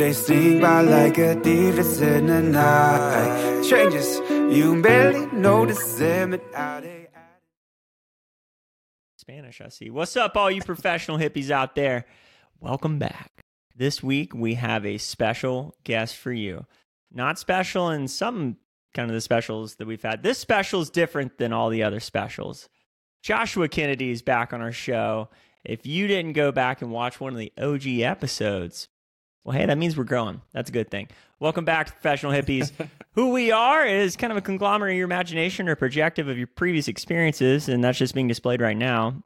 They sing by like a thief in the night. Changes, you barely notice them. Spanish, I see. What's up, all you professional hippies out there? Welcome back. This week, we have a special guest for you. Not special in some kind of the specials that we've had. This special is different than all the other specials. Joshua Kennedy is back on our show. If you didn't go back and watch one of the OG episodes, well, hey, that means we're growing. That's a good thing. Welcome back to Professional Hippies. Who we are is kind of a conglomerate of your imagination or projective of your previous experiences, and that's just being displayed right now.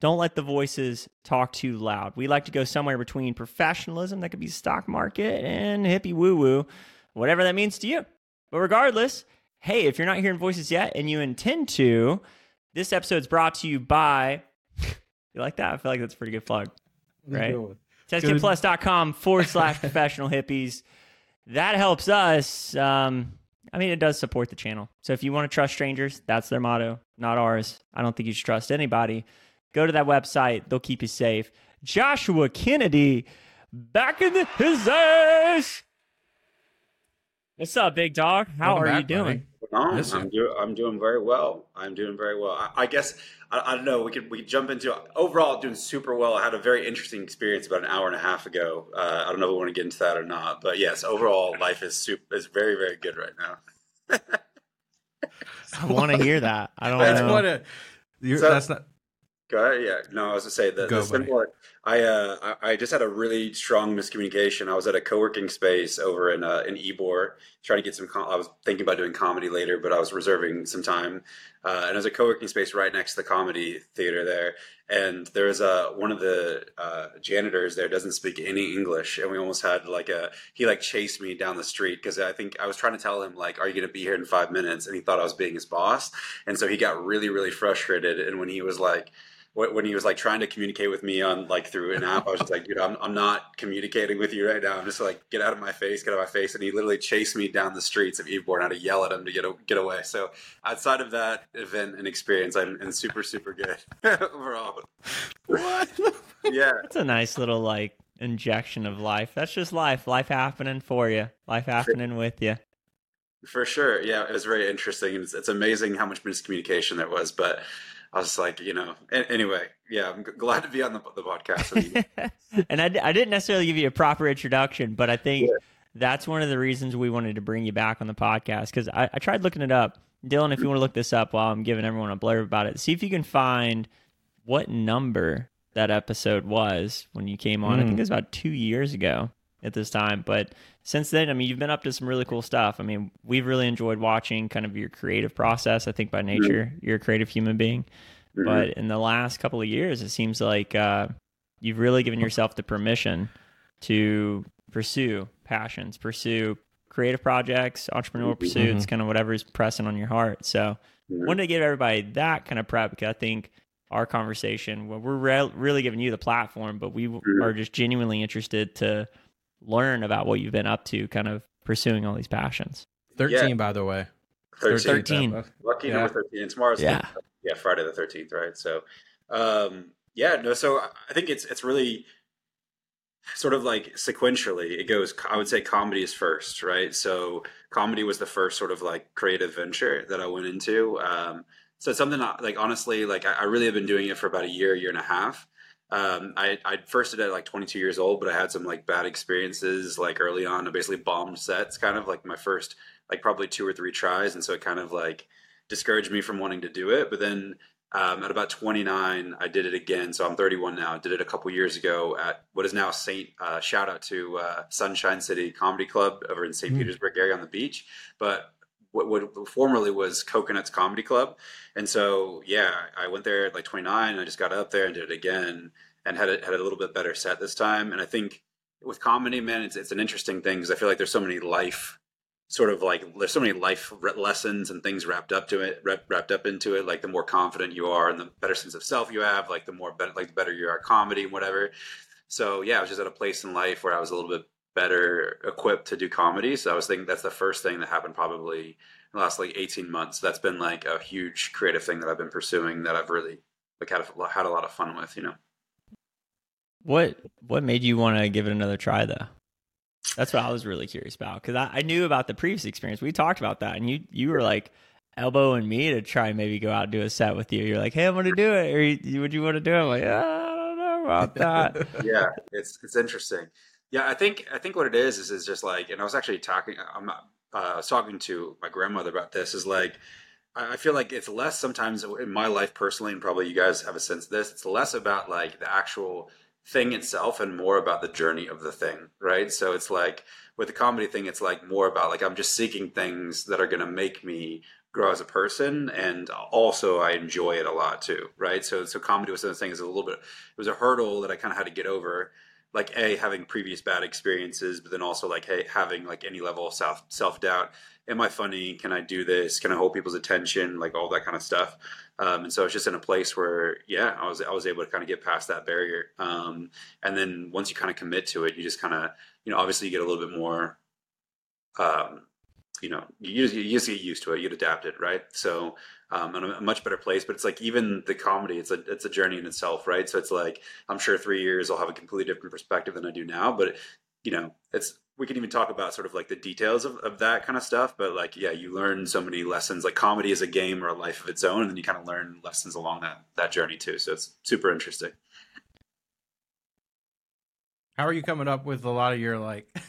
Don't let the voices talk too loud. We like to go somewhere between professionalism, that could be stock market, and hippie woo woo, whatever that means to you. But regardless, hey, if you're not hearing voices yet and you intend to, this episode's brought to you by. you like that? I feel like that's a pretty good plug, right? TestKitPlus.com forward slash professional hippies. That helps us. Um, I mean, it does support the channel. So if you want to trust strangers, that's their motto, not ours. I don't think you should trust anybody. Go to that website, they'll keep you safe. Joshua Kennedy, back in the, his ass. What's up, big dog? How Welcome are back, you doing? buddy. No, I'm doing. I'm doing very well. I'm doing very well. I, I guess I, I don't know. We could we could jump into overall doing super well. I had a very interesting experience about an hour and a half ago. Uh, I don't know if we want to get into that or not, but yes, overall life is super is very very good right now. I want to hear that. I don't That's know. what So- that's not. Go ahead. Yeah. No, I was to say the, Go, the simple. I uh I, I just had a really strong miscommunication. I was at a co-working space over in uh, in Ybor trying to get some. Com- I was thinking about doing comedy later, but I was reserving some time. Uh, and there's a co-working space right next to the comedy theater there. And there's a one of the uh, janitors there doesn't speak any English, and we almost had like a he like chased me down the street because I think I was trying to tell him like, "Are you going to be here in five minutes?" And he thought I was being his boss, and so he got really really frustrated. And when he was like when when he was like trying to communicate with me on like through an app, I was just like, dude, I'm, I'm not communicating with you right now. I'm just like, get out of my face, get out of my face. And he literally chased me down the streets of Ybor. I had to yell at him to get, a- get away. So outside of that event and experience, I'm, I'm super, super good overall. What? Yeah. That's a nice little like injection of life. That's just life. Life happening for you. Life happening with you. For sure. Yeah. It was very interesting. It's, it's amazing how much miscommunication there was, but I was like, you know, anyway, yeah, I'm glad to be on the, the podcast. with you. and I, I didn't necessarily give you a proper introduction, but I think Yeah. that's one of the reasons we wanted to bring you back on the podcast because I, I tried looking it up. Dylon, if you want to look this up while I'm giving everyone a blurb about it, see if you can find what number that episode was when you came on. I think Mm. it was about two years ago at this time. But since then, I mean, you've been up to some really cool stuff. I mean, we've really enjoyed watching kind of your creative process. I think by nature, you're a creative human being. Mhm. But in the last couple of years, it seems like uh, you've really given yourself the permission to pursue passions, pursue creative projects, entrepreneurial pursuits, kind of whatever's pressing on your heart. So, wanted to give everybody that kind of prep because I think our conversation, well, we're re- really giving you the platform, but we w Mhm. are just genuinely interested to learn about what you've been up to, kind of pursuing all these passions. Thirteen, by the way. 13. 13. episode. Lucky Yeah. number 13. And tomorrow's Yeah. yeah, Friday the 13th, right? So, um, yeah, no, so I think it's, it's really sort of like sequentially it goes, I would say comedy is first, right? So comedy was the first sort of like creative venture that I went into. Um, so something like, honestly, like I, I really have been doing it for about a year, year and a half. Um, I, I first did it at like 22 years old, but I had some like bad experiences like early on. I basically bombed sets kind of like my first like probably two or three tries. And so it kind of like discouraged me from wanting to do it. But then um, at about 29, I did it again. So I'm 31 now. I did it a couple years ago at what is now Saint. Uh, shout out to uh, Sunshine City Comedy Club over in St. Mm. Petersburg area on the beach. But what, what formerly was Coconuts Comedy Club. And so, yeah, I went there at like 29. and I just got up there and did it again and had a, had a little bit better set this time. And I think with comedy, man, it's, it's an interesting thing because I feel like there's so many life sort of like there's so many life lessons and things wrapped up to it wrap, wrapped up into it like the more confident you are and the better sense of self you have like the more better like the better you are comedy and whatever so yeah i was just at a place in life where i was a little bit better equipped to do comedy so i was thinking that's the first thing that happened probably in the last like 18 months that's been like a huge creative thing that i've been pursuing that i've really like had a, had a lot of fun with you know What what made you want to give it another try though? That's what I was really curious about because I, I knew about the previous experience. We talked about that, and you you were like elbowing me to try and maybe go out and do a set with you. You're like, hey, I'm going to do it, or you, would you want to do it? I'm like, ah, I don't know about that. yeah, it's it's interesting. Yeah, I think I think what it is is is just like, and I was actually talking. I'm not, uh, I was talking to my grandmother about this. Is like, I feel like it's less sometimes in my life personally, and probably you guys have a sense of this. It's less about like the actual thing itself and more about the journey of the thing, right? So it's like with the comedy thing, it's like more about like I'm just seeking things that are going to make me grow as a person and also I enjoy it a lot too, right? So so comedy was something is a little bit it was a hurdle that I kind of had to get over like a having previous bad experiences but then also like hey having like any level of self self doubt am i funny? Can i do this? Can i hold people's attention? Like all that kind of stuff. Um, and so it's just in a place where yeah i was i was able to kind of get past that barrier. Um, and then once you kind of commit to it you just kind of you know obviously you get a little bit more um, you know you just, you just get used to it you'd adapt it right? So um, in a much better place but it's like even the comedy it's a it's a journey in itself right? So it's like i'm sure three years i'll have a completely different perspective than i do now but you know it's we can even talk about sort of like the details of, of that kind of stuff but like yeah you learn so many lessons. Like comedy is a game or a life of its own and then you kind of learn lessons along that that journey too. So it's super interesting How are you coming up with a lot of your like?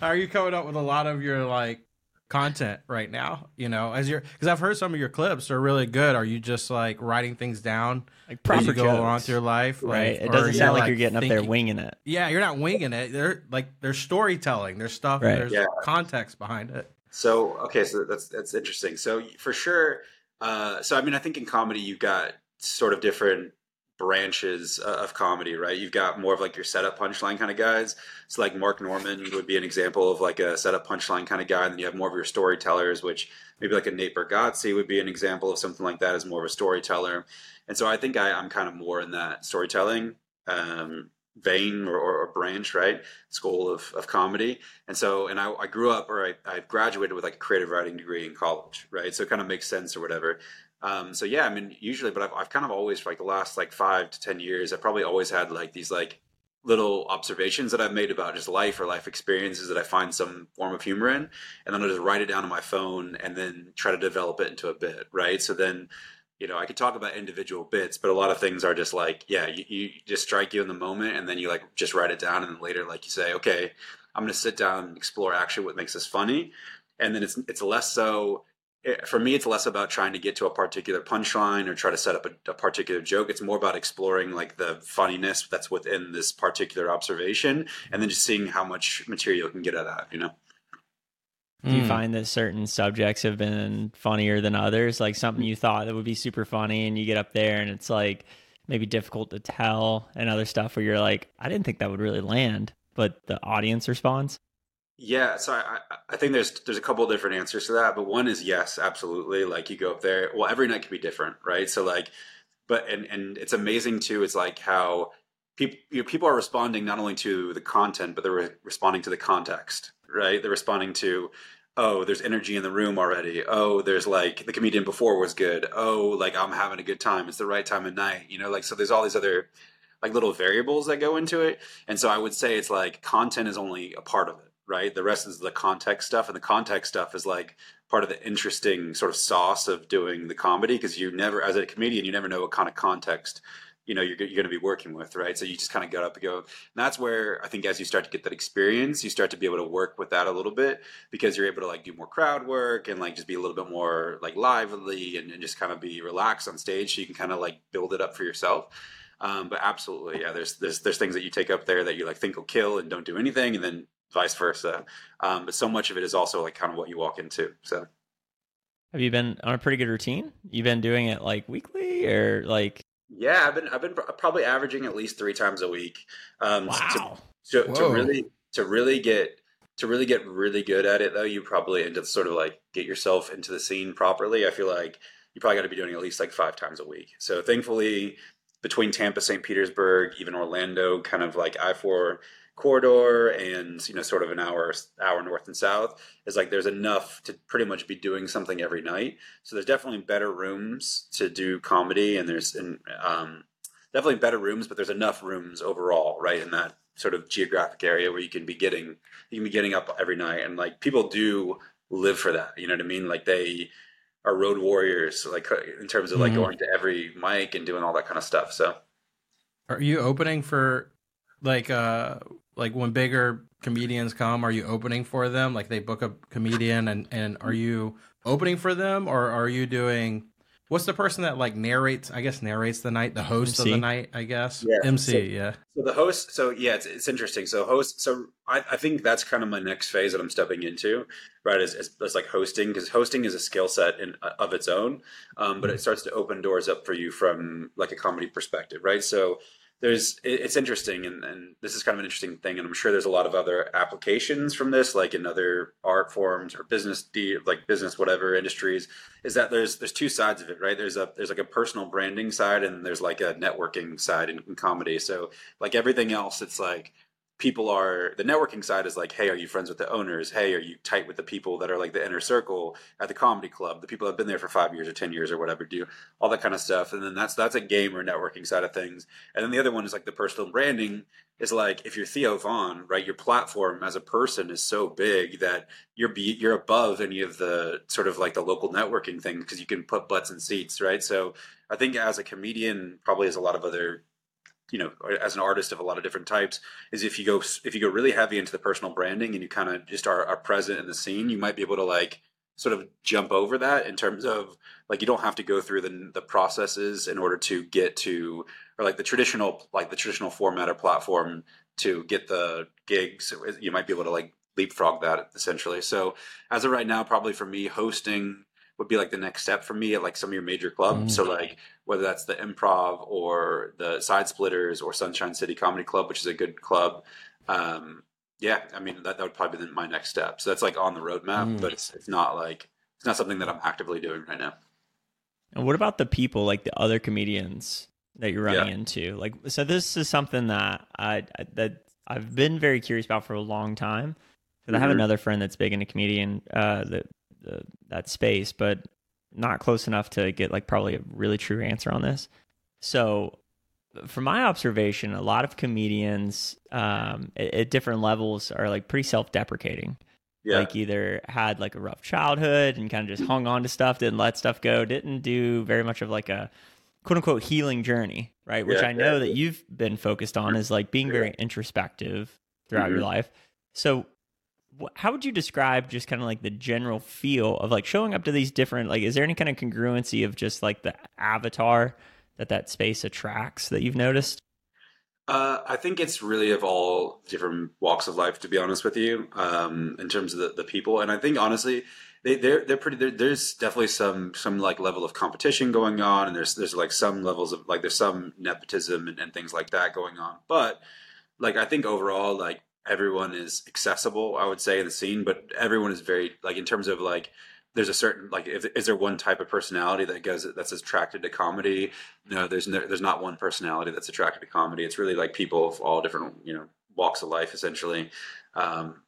how are you coming up with a lot of your like content right now? You know, as you're because I've heard some of your clips are really good. Are you just like writing things down Like as proper you go jokes, along through your life? right? It doesn't sound you, like, you're getting up there winging it. Yeah, you're not winging it. They're like there's storytelling. There's stuff. Right. There's Yeah. context behind it. So okay, so that's that's interesting. So for sure, uh, so I mean, I think in comedy you've got sort of different branches uh, of comedy, right? You've got more of like your setup punchline kind of guys. So like Mark Normand would be an example of like a setup punchline kind of guy, and then you have more of your storytellers, which maybe like a Nate Bargatze would be an example of something like that as more of a storyteller. And so I think I, I'm kind of more in that storytelling um, vein or, or, or branch, right? School of, of comedy. And so, and I, I grew up or I, I graduated with like a creative writing degree in college, right? So it kind of makes sense or whatever. Um, so yeah, I mean, usually, but I've, I've kind of always, for like the last like five to 10 years, I've probably always had like these like little observations that I've made about just life or life experiences that I find some form of humor in. And then I'll just write it down on my phone and then try to develop it into a bit, right? So then, you know, I could talk about individual bits, but a lot of things are just like, yeah, you, you just strike you in the moment and then you like just write it down. And then later, like you say, okay, I'm going to sit down and explore actually what makes this funny. And then it's, it's less so, it- for me, it's less about trying to get to a particular punchline or try to set up a, a particular joke. It's more about exploring like the funniness that's within this particular observation and then just seeing how much material you can get out of that, you know? Do you Mm. find that certain subjects have been funnier than others? Like something you thought that would be super funny, and you get up there and it's like maybe difficult to tell, and other stuff where you're like, I didn't think that would really land, but the audience responds. Yeah, so I, I- think there's there's a couple different answers to that, but one is yes, absolutely. Like you go up there, well, every night can be different, right? So like, but and and it's amazing too. It's like how people you know, people are responding not only to the content, but they're re- responding to the context, right? They're responding to, oh, there's energy in the room already. Oh, there's like the comedian before was good. Oh, like I'm having a good time. It's the right time of night, you know. Like so, there's all these other like little variables that go into it. And so I would say it's like content is only a part of it, right? The rest is the context stuff. And the context stuff is like part of the interesting sort of sauce of doing the comedy because you never, as a comedian, you never know what kind of context. You know, you're, you're going to be working with, right? So you just kind of get up and go. And that's where I think as you start to get that experience, you start to be able to work with that a little bit because you're able to like do more crowd work and like just be a little bit more like lively and, and just kind of be relaxed on stage. So you can kind of like build it up for yourself. Um, but absolutely, yeah. There's there's there's things that you take up there that you like think will kill and don't do anything, and then vice versa. Um, but so much of it is also like kind of what you walk into. So Have you been on a pretty good routine? You've been doing it like weekly or like yeah, I've been I've been probably averaging at least three times a week. Um, to- wow. To, to, Whoa. really to really get to really get really good at it though, you probably end up sort of like get yourself into the scene properly. I feel like you probably got to be doing at least like five times a week. So thankfully, between Tampa, St. Petersburg, even Orlando, kind of like I four corridor and you know sort of an hour hour north and south is like there's enough to pretty much be doing something every night. So there's definitely better rooms to do comedy and there's and, um, definitely better rooms but there's enough rooms overall right in that sort of geographic area where you can be getting you can be getting up every night. And like people do live for that you know what i mean? Like they are road warriors like in terms of like Mhm. going to every mic and doing all that kind of stuff so. Are you opening for like uh like when bigger comedians come? Are you opening for them? Like they book a comedian and and are you opening for them or are you doing? What's the person that like narrates? I guess narrates the night, the host of the night. I guess Yeah, MC. so- yeah. So the host, so yeah, it's, it's interesting. So host, so I, I think that's kind of my next phase that I'm stepping into, right? Is, is, is like hosting because hosting is a skill set in of its own, um, but it starts to open doors up for you from like a comedy perspective, right? So there's it's interesting, and, and this is kind of an interesting thing, and I'm sure there's a lot of other applications from this, like in other art forms or business, like business whatever industries. Is that there's there's two sides of it, right? There's a there's like a personal branding side, and there's like a networking side in, in comedy. So like everything else it's like people are the networking side is like hey are you friends with the owners? Hey are you tight with the people that are like the inner circle at the comedy club the people that have been there for five years or ten years or whatever do all that kind of stuff. And then that's that's a game or networking side of things. And then the other one is like the personal branding is like if you're Theo Von right your platform as a person is so big that you're be you're above any of the sort of like the local networking thing because you can put butts in seats right? So i think as a comedian probably as a lot of other you know as an artist of a lot of different types is if you go if you go really heavy into the personal branding and you kind of just are, are present in the scene you might be able to like sort of jump over that in terms of like you don't have to go through the the processes in order to get to or like the traditional like the traditional format or platform to get the gigs. You might be able to like leapfrog that essentially. So as of right now probably for me hosting would be like the next step for me at like some of your major clubs Mm. so like whether that's the improv or the side splitters or sunshine city comedy club which is a good club um yeah i mean that, that would probably be my next step so that's like on the roadmap Mm. but it's, it's not like it's not something that i'm actively doing right now And what about the people, like the other comedians that you're running Yeah. into? Like, so this is something that I that I've been very curious about for a long time. Because I have Mhm. another friend that's big into comedian, uh, the, the that space, but not close enough to get like probably a really true answer on this. So, from my observation, a lot of comedians um, at, at different levels are like pretty self-deprecating yeah like either had like a rough childhood and kind of just hung on to stuff didn't let stuff go didn't do very much of like a quote unquote healing journey right which Yeah, i know yeah. that you've been focused on is like being very introspective throughout your Mhm. life so how would you describe just kind of like the general feel of like showing up to these different like is there any kind of congruency of just like the avatar that that space attracts that you've noticed Uh, I think it's really of all different walks of life, to be honest with you, um, in terms of the, the people. And I think honestly, they, they're they're pretty. There, there's definitely some some like level of competition going on, and there's there's like some levels of like there's some nepotism and, and things like that going on. But like I think overall, like everyone is accessible. I would say in the scene, but everyone is very like in terms of like there's a certain like if, is there one type of personality that goes that's attracted to comedy? No there's no, there's not one personality that's attracted to comedy. It's really like people of all different you know walks of life essentially. Um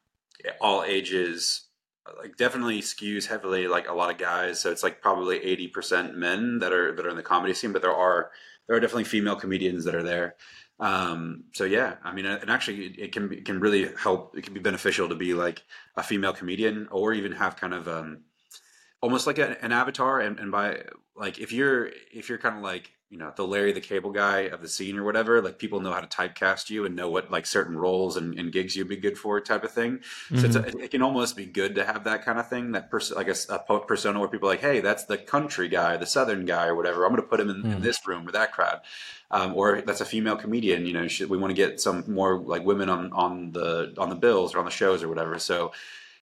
all ages like definitely skews heavily like a lot of guys so it's like probably 80% men that are that are in the comedy scene but there are there are definitely female comedians that are there um so yeah i mean and actually it can it can really help it can be beneficial to be like a female comedian or even have kind of um almost like a, an avatar. And, and by like if you're if you're kind of like you know the larry the cable guy of the scene or whatever like people know how to typecast you and know what like certain roles and, and gigs you'd be good for type of thing. So it's a, it can almost be good to have that kind of thing that person like a, po- persona where people are like hey that's the country guy the southern guy or whatever i'm going to put him in, in Mhm. this room or that crowd. Um, or that's a female comedian you know should, we want to get some more like women on on the on the bills or on the shows or whatever. So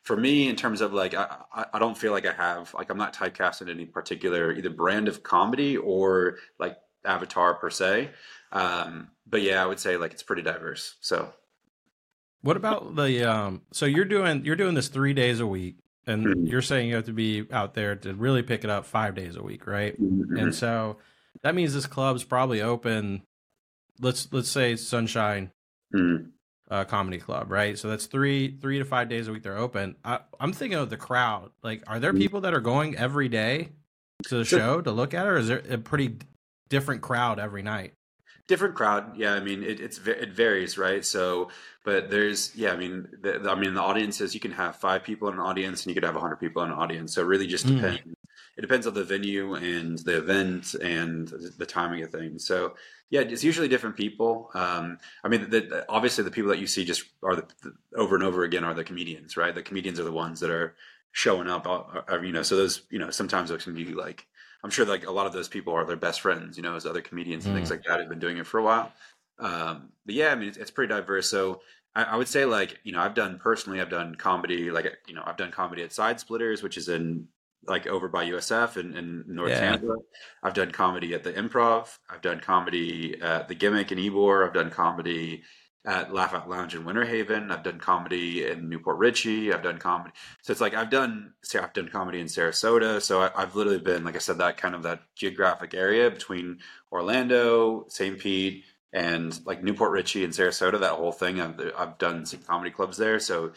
for me in terms of like I, I- I don't feel like i have like i'm not typecast in any particular either brand of comedy or like avatar per se um but yeah i would say like it's pretty diverse so What about the um? So you're doing you're doing this three days a week, and Mhm. you're saying you have to be out there to really pick it up five days a week, right? And so that means this club's probably open. Let's let's say Sunshine Mhm. Uh, Comedy Club, right? So that's three three to five days a week they're open. I, I'm thinking of the crowd. Like, are there Mhm. people that are going every day to the show to look at it, or is there a pretty different crowd every night? different crowd. Yeah, I mean it, it's it varies, right? So, but there's yeah, I mean, the, I mean the audiences you can have five people in an audience and you could have hundred people in an audience. So it really just Mm. depends. It depends on the venue and the event and the timing of things. So yeah, it's usually different people. Um, I mean, the, the- obviously the people that you see just are the, the over and over again are the comedians, right? The comedians are the ones that are showing up. uh, uh, you know, so those you know sometimes those can be like I'm sure like a lot of those people are their best friends, you know, as other comedians and things like that have been doing it for a while. Um, but yeah, I mean, it's, it's pretty diverse. So I, I would say like, you know, I've done personally, I've done comedy, like, you know, I've done comedy at Side Splitters, which is in like over by USF in, in North Yeah. Tampa. I've done comedy at the Improv. I've done comedy at the Gimmick in Ybor. I've done comedy at Laugh Out Lounge in Winter Haven. I've done comedy in New Port Richey. I've done comedy. So it's like I've done I've done comedy in Sarasota. So I, I've literally been, like I said, that kind of that geographic area between Orlando, St. Pete, and like New Port Richey and Sarasota. That whole thing. I've, I've done some comedy clubs there. So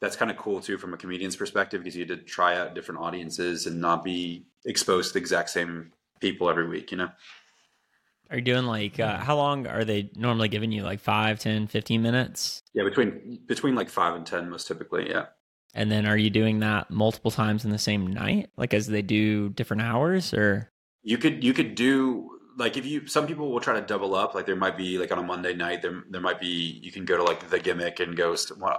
that's kind of cool too from a comedian's perspective because you get to try out different audiences and not be exposed to the exact same people every week. You know. Are you doing like uh, how long are they normally giving you? Like 5, 10, 15 minutes? Yeah, between between like five and ten, most typically. Yeah. And then are you doing that multiple times in the same night? Like as they do different hours or You could you could do like if you some people will try to double up like there might be like on a Monday night there there might be you can go to like the gimmick and go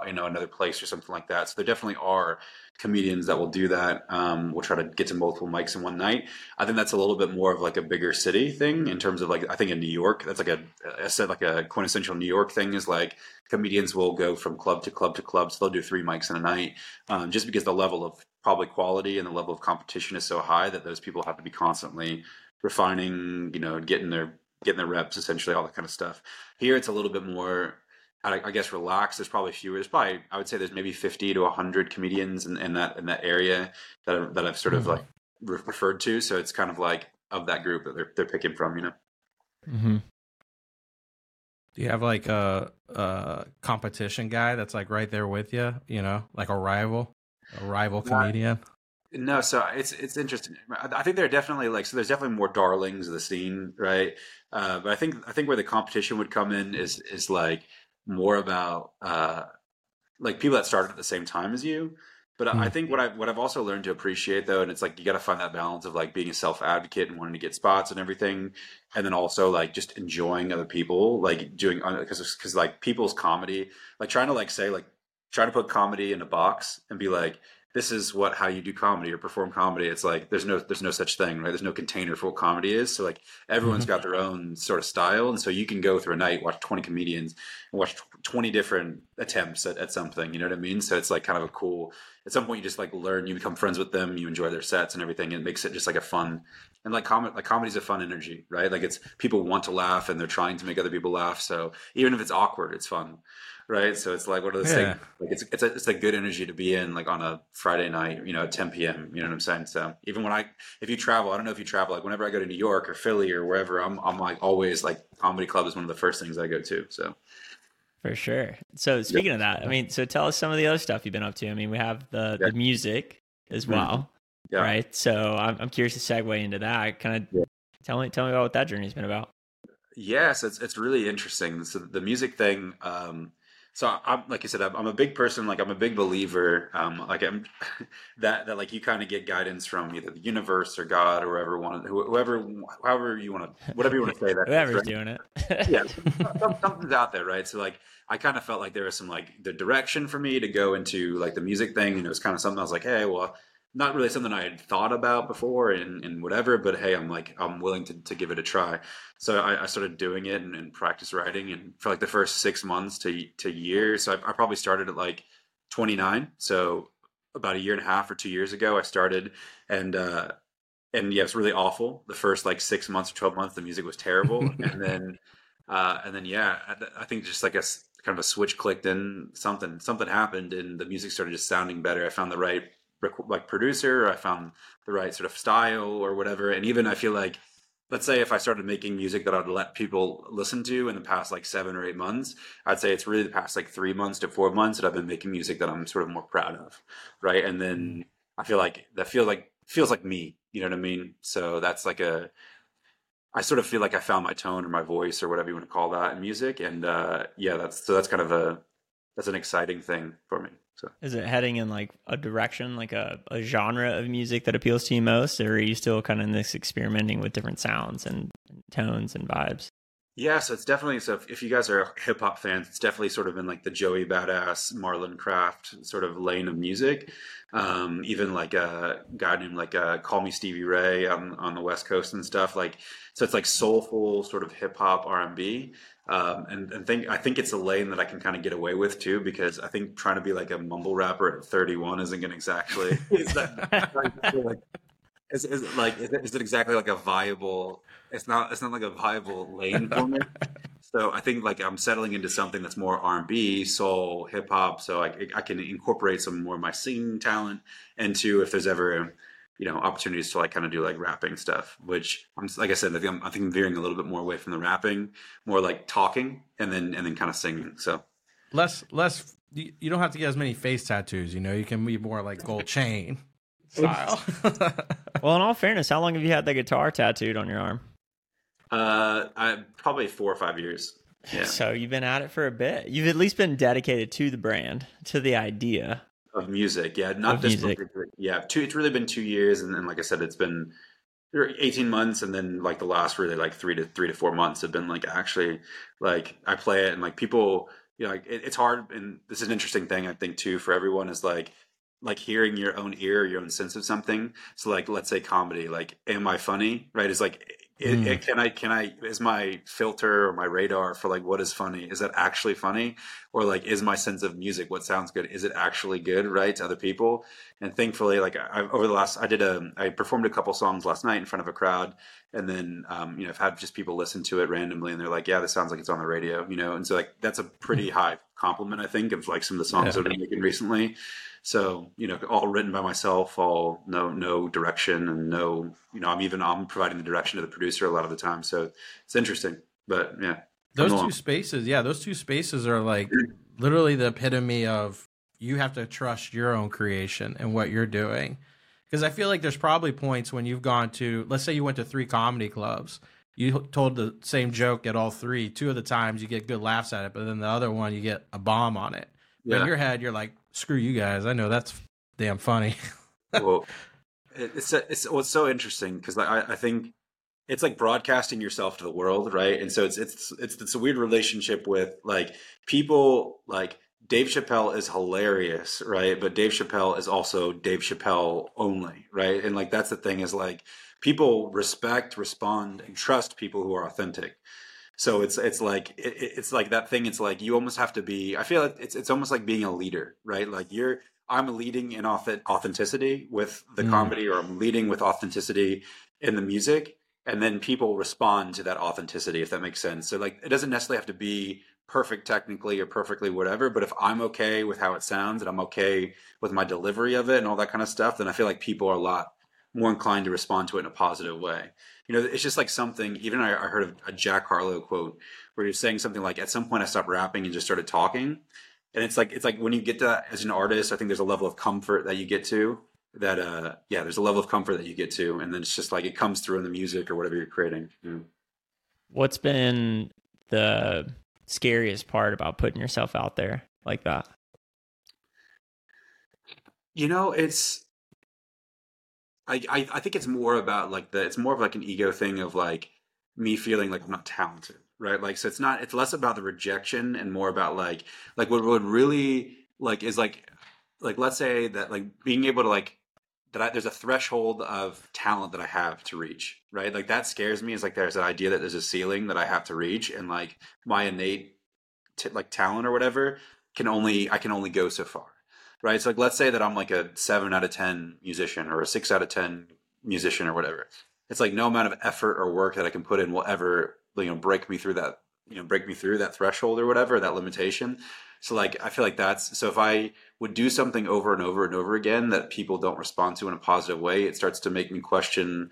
you know another place or something like that. So there definitely are comedians that will do that. Um, will try to get to multiple mics in one night. I think that's a little bit more of like a bigger city thing in terms of like I think in New York that's like a I said like a quintessential New York thing is like comedians will go from club to club to club. So they'll do three mics in a night um, just because the level of probably quality and the level of competition is so high that those people have to be constantly refining, you know, getting their getting their reps, essentially all that kind of stuff. Here, it's a little bit more, I, I guess, relaxed. There's probably fewer. There's probably, I would say, there's maybe 50 to 100 comedians in, in that in that area that I, that I've sort of Mhm. like re- referred to. So it's kind of like of that group that they're they're picking from, you know. mm-hmm. Do you have like a, a competition guy that's like right there with you? You know, like a rival, a rival comedian. No, so it's it's interesting. I think there are definitely like so. There's definitely more darlings of the scene, right? Uh, but I think I think where the competition would come in is is like more about uh, like people that started at the same time as you. But I I think what I what I've also learned to appreciate though, and it's like you got to find that balance of like being a self advocate and wanting to get spots and everything, and then also like just enjoying other people, like doing because because like people's comedy, like trying to like say like trying to put comedy in a box and be like this is what how you do comedy or perform comedy. It's like there's no there's no such thing right? There's no container for what comedy is. So like everyone's mm-hmm. got their own sort of style. And so you can go through a night watch 20 comedians and watch 20 different attempts at, at something you know what i mean? So it's like kind of a cool at some point you just like learn you become friends with them you enjoy their sets and everything. And it makes it just like a fun and like comedy like comedy's a fun energy right? Like it's people want to laugh and they're trying to make other people laugh. So even if it's awkward it's fun right? So it's like one of those Yeah. things. Like it's it's a, it's a good energy to be in, like on a Friday night, you know, at 10 p.m. You know what I'm saying? So even when I, if you travel, I don't know if you travel, like whenever I go to New York or Philly or wherever, I'm I'm like always like comedy club is one of the first things I go to. So For sure. So speaking of that, I mean, so tell us some of the other stuff you've been up to. I mean, we have the Yeah. the music as Mhm. well, Yeah. right? So I'm I'm curious to segue into that. Kind of tell me tell me about what that journey's been about. Yes, it's it's really interesting. So the music thing. Um, so I'm like I said, I'm, I'm a big person. Like I'm a big believer. Um, like I'm that that like you kind of get guidance from either the universe or God or whoever want whoever however you want to whatever you want to say that. Whoever's right? doing it. yeah, something's out there, right? So like, I kind of felt like there was some like the direction for me to go into like the music thing, and it was kind of something I was like, hey, well, not really something I had thought about before, and, and whatever, but hey, I'm like, I'm willing to, to give it a try. So I, I started doing it and, and practice writing, and for like the first six months to to year, so I, I probably started at like 29, so about a year and a half or two years ago, I started, and uh, and yeah, it's really awful. The first like six months or twelve months, the music was terrible, and then uh, and then yeah, I, I think just like a, kind of a switch clicked in something something happened, and the music started just sounding better. I found the right like producer, I found the right sort of style or whatever, and even I feel like. Let's say if I started making music that I'd let people listen to in the past like seven or eight months, I'd say it's really the past like three months to four months that I've been making music that I'm sort of more proud of, right? And then I feel like that feels like feels like me, you know what I mean? So that's like a I sort of feel like I found my tone or my voice or whatever you want to call that in music. And uh, yeah, that's so that's kind of a that's an exciting thing for me. So is it heading in like a direction, like a, a genre of music that appeals to you most, or are you still kind of in this experimenting with different sounds and tones and vibes? Yeah, so it's definitely so. If, if you guys are hip hop fans, it's definitely sort of in like the Joey Badass, Marlon Craft sort of lane of music. Um, even like a guy named like uh, Call Me Stevie Ray on on the West Coast and stuff. Like so, it's like soulful sort of hip hop R and B. Um, and, and think I think it's a lane that I can kind of get away with too, because I think trying to be like a mumble rapper at 31 isn't going to exactly. is that, like, is, is like is it, is it exactly like a viable it's not it's not like a viable lane for me. so I think like I'm settling into something that's more R&B, soul, hip hop. So I, I can incorporate some more of my singing talent into if there's ever you know opportunities to like kind of do like rapping stuff. Which I'm like I said, I think I'm, I think I'm veering a little bit more away from the rapping, more like talking and then and then kind of singing. So less less. You don't have to get as many face tattoos. You know, you can be more like gold chain style. well, in all fairness, how long have you had the guitar tattooed on your arm? Uh, I probably four or five years. Yeah. So you've been at it for a bit. You've at least been dedicated to the brand, to the idea of music. Yeah, not of this music. Yeah, two. It's really been two years, and then like I said, it's been eighteen months, and then like the last really like three to three to four months have been like actually like I play it, and like people, you know, like it, it's hard, and this is an interesting thing I think too for everyone is like like hearing your own ear, your own sense of something. So like let's say comedy, like am I funny? Right? Is like it, mm. it, can I can I is my filter or my radar for like what is funny? Is that actually funny, or like is my sense of music what sounds good? Is it actually good, right, to other people? And thankfully, like I, over the last, I did a I performed a couple songs last night in front of a crowd, and then um, you know I've had just people listen to it randomly, and they're like, yeah, this sounds like it's on the radio, you know, and so like that's a pretty mm. high compliment I think of like some of the songs yeah. I've been making recently. So you know, all written by myself, all no no direction and no you know I'm even I'm providing the direction to the producer a lot of the time. So it's interesting, but yeah. Those two spaces, yeah, those two spaces are like mm-hmm. literally the epitome of you have to trust your own creation and what you're doing. Because I feel like there's probably points when you've gone to, let's say you went to three comedy clubs, you told the same joke at all three. Two of the times you get good laughs at it, but then the other one you get a bomb on it. Yeah. In your head, you're like, screw you guys. I know that's damn funny. well, it's it's what's so interesting because like, I, I think it's like broadcasting yourself to the world, right? And so it's it's it's it's a weird relationship with like people like Dave Chappelle is hilarious, right? But Dave Chappelle is also Dave Chappelle only, right? And like that's the thing is like people respect, respond, and trust people who are authentic. So it's it's like it, it's like that thing. It's like you almost have to be. I feel like it's it's almost like being a leader, right? Like you're I'm leading in authenticity with the mm. comedy, or I'm leading with authenticity in the music, and then people respond to that authenticity, if that makes sense. So like it doesn't necessarily have to be perfect technically or perfectly whatever, but if I'm okay with how it sounds and I'm okay with my delivery of it and all that kind of stuff, then I feel like people are a lot more inclined to respond to it in a positive way. You know, it's just like something. Even I, I heard a Jack Harlow quote where he was saying something like, "At some point, I stopped rapping and just started talking." And it's like it's like when you get to that as an artist, I think there's a level of comfort that you get to. That uh, yeah, there's a level of comfort that you get to, and then it's just like it comes through in the music or whatever you're creating. Yeah. What's been the scariest part about putting yourself out there like that? You know, it's I, I, I think it's more about like the it's more of like an ego thing of like me feeling like I'm not talented, right? Like so it's not it's less about the rejection and more about like like what would really like is like like let's say that like being able to like that I, there's a threshold of talent that I have to reach, right? Like that scares me. Is like there's an idea that there's a ceiling that I have to reach, and like my innate t- like talent or whatever can only I can only go so far, right? So like let's say that I'm like a seven out of ten musician or a six out of ten musician or whatever. It's like no amount of effort or work that I can put in will ever you know break me through that you know break me through that threshold or whatever that limitation. So like I feel like that's so if I would do something over and over and over again that people don't respond to in a positive way, it starts to make me question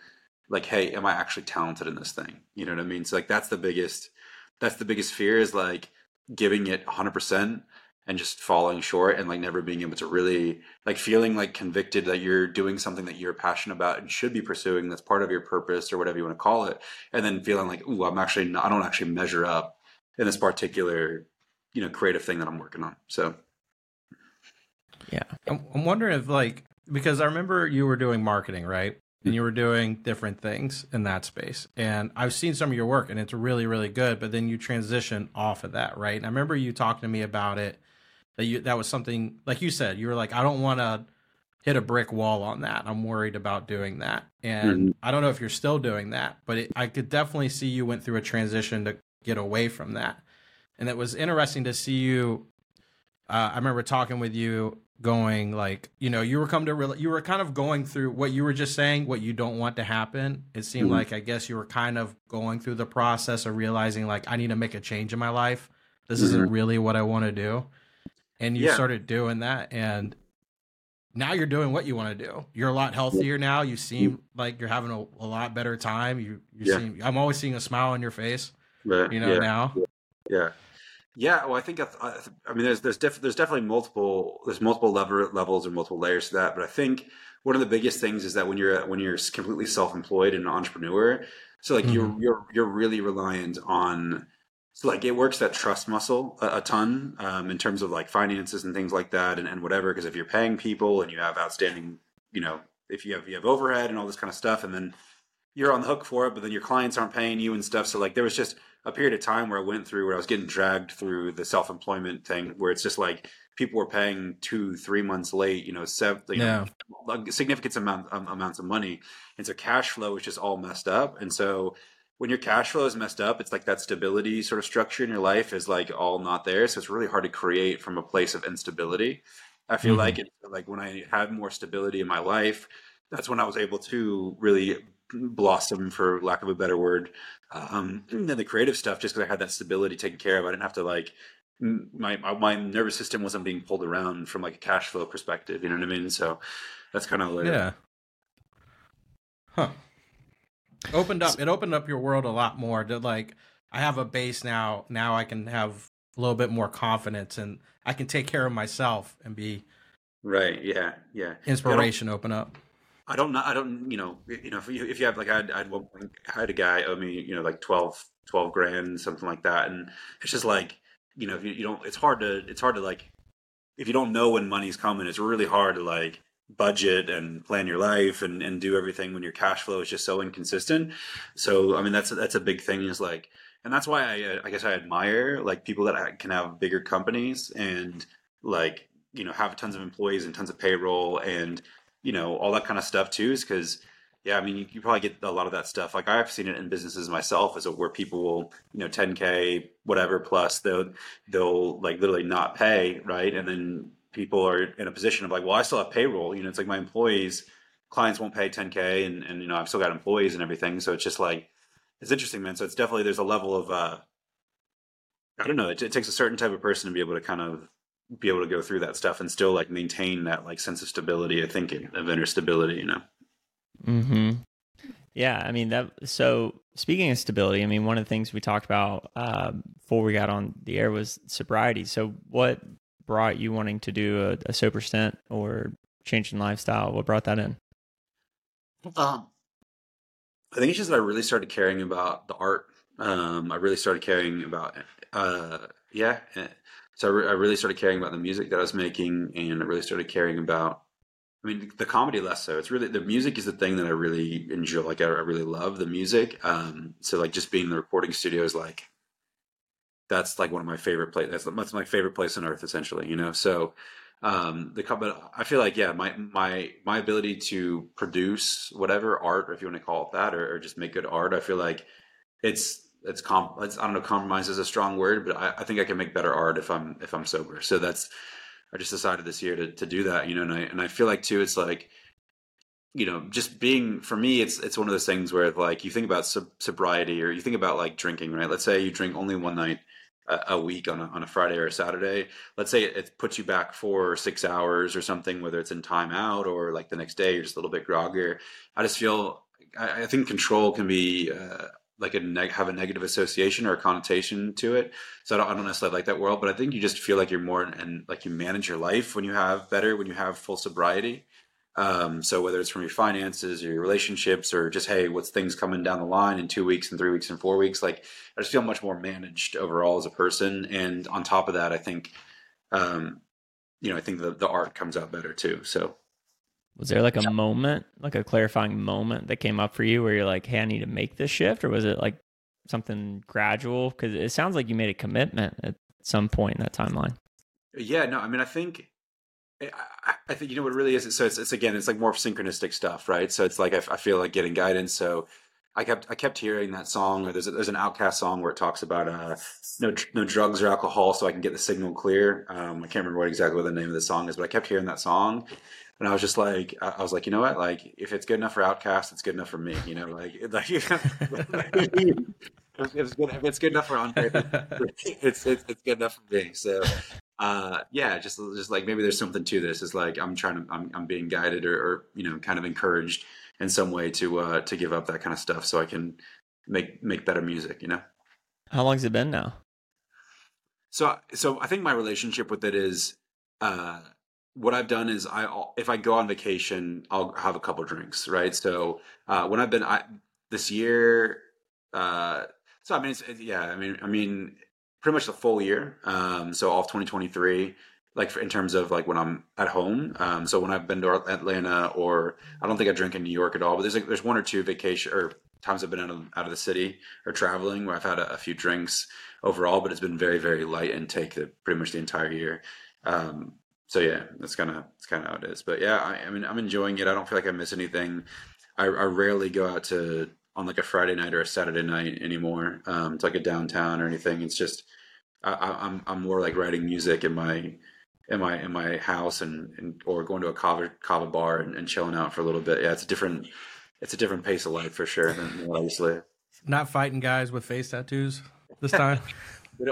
like, hey, am I actually talented in this thing? You know what I mean? So like that's the biggest that's the biggest fear is like giving it 100% and just falling short and like never being able to really like feeling like convicted that you're doing something that you're passionate about and should be pursuing that's part of your purpose or whatever you want to call it and then feeling like ooh i'm actually not, i don't actually measure up in this particular you know creative thing that i'm working on so yeah i'm, I'm wondering if like because i remember you were doing marketing right and you were doing different things in that space. And I've seen some of your work and it's really, really good. But then you transition off of that, right? And I remember you talking to me about it that you that was something like you said you were like i don't want to hit a brick wall on that i'm worried about doing that and mm-hmm. i don't know if you're still doing that but it, i could definitely see you went through a transition to get away from that and it was interesting to see you uh, i remember talking with you going like you know you were come to real you were kind of going through what you were just saying what you don't want to happen it seemed mm-hmm. like i guess you were kind of going through the process of realizing like i need to make a change in my life this mm-hmm. isn't really what i want to do and you yeah. started doing that and now you're doing what you want to do you're a lot healthier now you seem like you're having a, a lot better time you you yeah. seem i'm always seeing a smile on your face you know yeah. now yeah yeah well i think i, I mean there's there's, def, there's definitely multiple there's multiple level, levels or multiple layers to that but i think one of the biggest things is that when you're when you're completely self-employed and an entrepreneur so like mm-hmm. you're you're you're really reliant on so like it works that trust muscle a, a ton um, in terms of like finances and things like that and, and whatever because if you're paying people and you have outstanding you know if you have you have overhead and all this kind of stuff and then you're on the hook for it but then your clients aren't paying you and stuff. So like there was just a period of time where i went through where i was getting dragged through the self-employment thing where it's just like people were paying two three months late you know seven you yeah. know, significant amount um, amounts of money. And so cash flow was just all messed up. And so when your cash flow is messed up, it's like that stability sort of structure in your life is like all not there. So it's really hard to create from a place of instability. I feel mm-hmm. like it, like when I had more stability in my life, that's when I was able to really blossom, for lack of a better word. Um, and the creative stuff, just because I had that stability taken care of, I didn't have to like my, my, my nervous system wasn't being pulled around from like a cash flow perspective. You know what I mean? So that's kind of like yeah. Huh opened up it opened up your world a lot more to like i have a base now now i can have a little bit more confidence and i can take care of myself and be right yeah yeah. Inspiration open up. I don't know i don't you know you know if you, if you have like i had, I had, I had a guy owe me you know like 12 12 grand something like that and it's just like you know if you, you don't it's hard to it's hard to like if you don't know when money's coming it's really hard to like budget and plan your life and, and do everything when your cash flow is just so inconsistent. So I mean that's that's a big thing is like and that's why I I guess I admire like people that can have bigger companies and like you know have tons of employees and tons of payroll and you know all that kind of stuff too is because yeah, I mean, you, you, probably get a lot of that stuff. Like I've seen it in businesses myself, as a, where people will, you know, 10k whatever plus they'll they'll like literally not pay, right? And then people are in a position of like, well, I still have payroll. You know, it's like my employees, clients won't pay 10k, and and you know, I've still got employees and everything. So it's just like, it's interesting, man. So it's definitely there's a level of, uh, I don't know. It, it takes a certain type of person to be able to kind of be able to go through that stuff and still like maintain that like sense of stability of thinking of inner stability. You know. Hmm. Yeah, I mean that. So speaking of stability, I mean one of the things we talked about uh, before we got on the air was sobriety. So what brought you wanting to do a, a sober stint or changing lifestyle? What brought that in? Um, I think it's just that I really started caring about the art. Um, I really started caring about, uh, yeah. Eh, so I, re- I, really started caring about the music that I was making, and I really started caring about. I mean, the comedy less so. It's really the music is the thing that I really enjoy. Like I, I really love the music. Um, so like just being in the recording studio is like that's like one of my favorite places. That's, that's my favorite place on earth, essentially. You know, so um the but I feel like yeah, my my my ability to produce whatever art, if you want to call it that, or, or just make good art, I feel like it's it's comp. It's, I don't know, compromise is a strong word, but I, I think I can make better art if I'm if I'm sober. So that's I just decided this year to to do that. You know, and I and I feel like too, it's like you know, just being for me, it's it's one of those things where like you think about sobriety or you think about like drinking, right? Let's say you drink only one night a, week on a, on a Friday or a Saturday. Let's say it, it, puts you back four or six hours or something, whether it's in timeout or like the next day you're just a little bit groggier. I just feel I, I think control can be uh, like a neg- have a negative association or a connotation to it. So I don't, I don't necessarily like that world, but I think you just feel like you're more and like you manage your life when you have better when you have full sobriety. Um, so whether it's from your finances or your relationships or just hey, what's things coming down the line in two weeks and three weeks and four weeks, like I just feel much more managed overall as a person. And on top of that, I think, um, you know, I think the the art comes out better too. So Was there like a moment, like a clarifying moment that came up for you where you're like, "Hey, I need to make this shift," or was it like something gradual? Because it sounds like you made a commitment at some point in that timeline. Yeah, no, I mean, I think, I, think you know what it really is. So it's, it's again, it's like more synchronistic stuff, right? So it's like I, I feel like getting guidance. So I kept I kept hearing that song. Or there's a, there's an OutKast song where it talks about uh, no no drugs or alcohol, so I can get the signal clear. Um, I can't remember what exactly what the name of the song is, but I kept hearing that song, and I was just like, I was like, you know what? Like, if it's good enough for OutKast, it's good enough for me. You know, like like it's good if it's good enough for Andre, it's it's, it's good enough for me. So uh yeah just just like maybe there's something to this. It's like i'm trying to i'm, I'm being guided or, or you know kind of encouraged in some way to uh to give up that kind of stuff so i can make make better music you know? How long's it been now? so so i think my relationship with it is uh what i've done is i if i go on vacation i'll have a couple drinks right? So uh when i've been i this year uh so i mean yeah i mean i mean pretty much the full year um so all of 2023 like in terms of like when i'm at home. Um so when i've been to atlanta or i don't think i drink in new york at all but there's like there's one or two vacation or times i've been out of, out of the city or traveling where i've had a, a few drinks overall but it's been very very light intake the, pretty much the entire year. Um so yeah that's kind of that's kind of how it is. But yeah I, I mean i'm enjoying it. I don't feel like i miss anything. I, I rarely go out to on like a Friday night or a Saturday night anymore um, like a downtown or anything. It's just I, I- I'm I'm more like writing music in my in my in my house and, and or going to a kava kava bar and, and chilling out for a little bit. Yeah, it's a different it's a different pace of life for sure than what I used to live. Not fighting guys with face tattoos this time.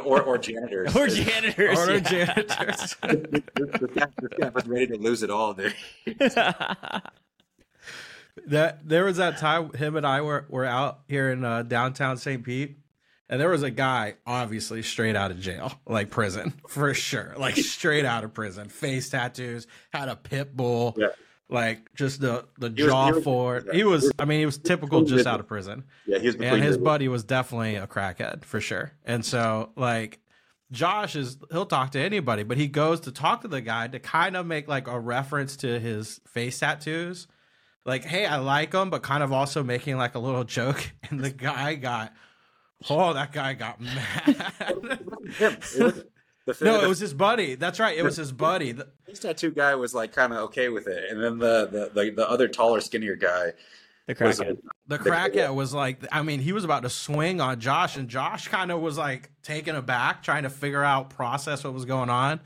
Or or janitors. Or janitors. or yeah. janitors. This this guy was ready to lose it all, dude. that there was that time him and I were were out here in uh, downtown St. Pete, and there was a guy obviously straight out of jail, like prison for sure, like straight out of prison, face tattoos, had a pit bull, Yeah. like just the the He jaw was- for it. yeah. He was, I mean, he was typical just out of prison Yeah, he was and his buddy was definitely a crackhead for sure. And so like Josh is he'll talk to anybody, but he goes to talk to the guy to kind of make like a reference to his face tattoos. Like, hey, I like them, but kind of also making like a little joke. And the guy got, oh, that guy got mad. him. It was, the, no, it was his buddy. That's right. It was his buddy. The- face tattoo guy was like kind of okay with it, and then the the, the the other taller, skinnier guy the was crackhead. The crackhead was like, I mean, he was about to swing on Josh, and Josh kind of was like taken aback, trying to figure out, process what was going on.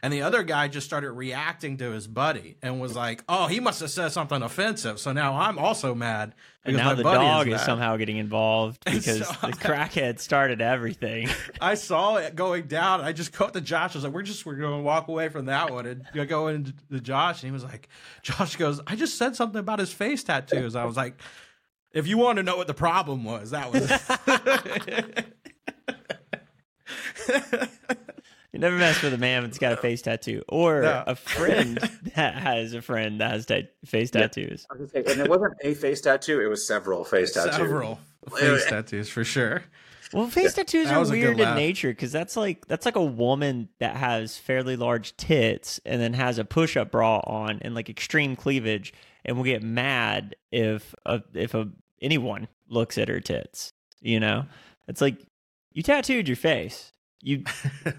And the other guy just started reacting to his buddy and was like, "Oh, he must have said something offensive." So now I'm also mad And because now my the buddy dog is, mad. somehow getting involved because So- the crackhead started everything. I saw it going down. I just cut to Josh. I was like, "We're just we're going to walk away from that one and go- go into Josh." And he was like, "Josh goes, I just said something about his face tattoos." I was like, "If you want to know what the problem was, that was." You never mess with a man that's got a face tattoo or No. a friend that has a friend that has ta- face tattoos. I was say, and it wasn't a face tattoo; it was several face tattoos. Several face tattoos for sure. Well, face tattoos That are was a good weird in nature because that's like that's like a woman that has fairly large tits and then has a push-up bra on and like extreme cleavage and will get mad if a, if a, anyone looks at her tits. You know, it's like you tattooed your face. You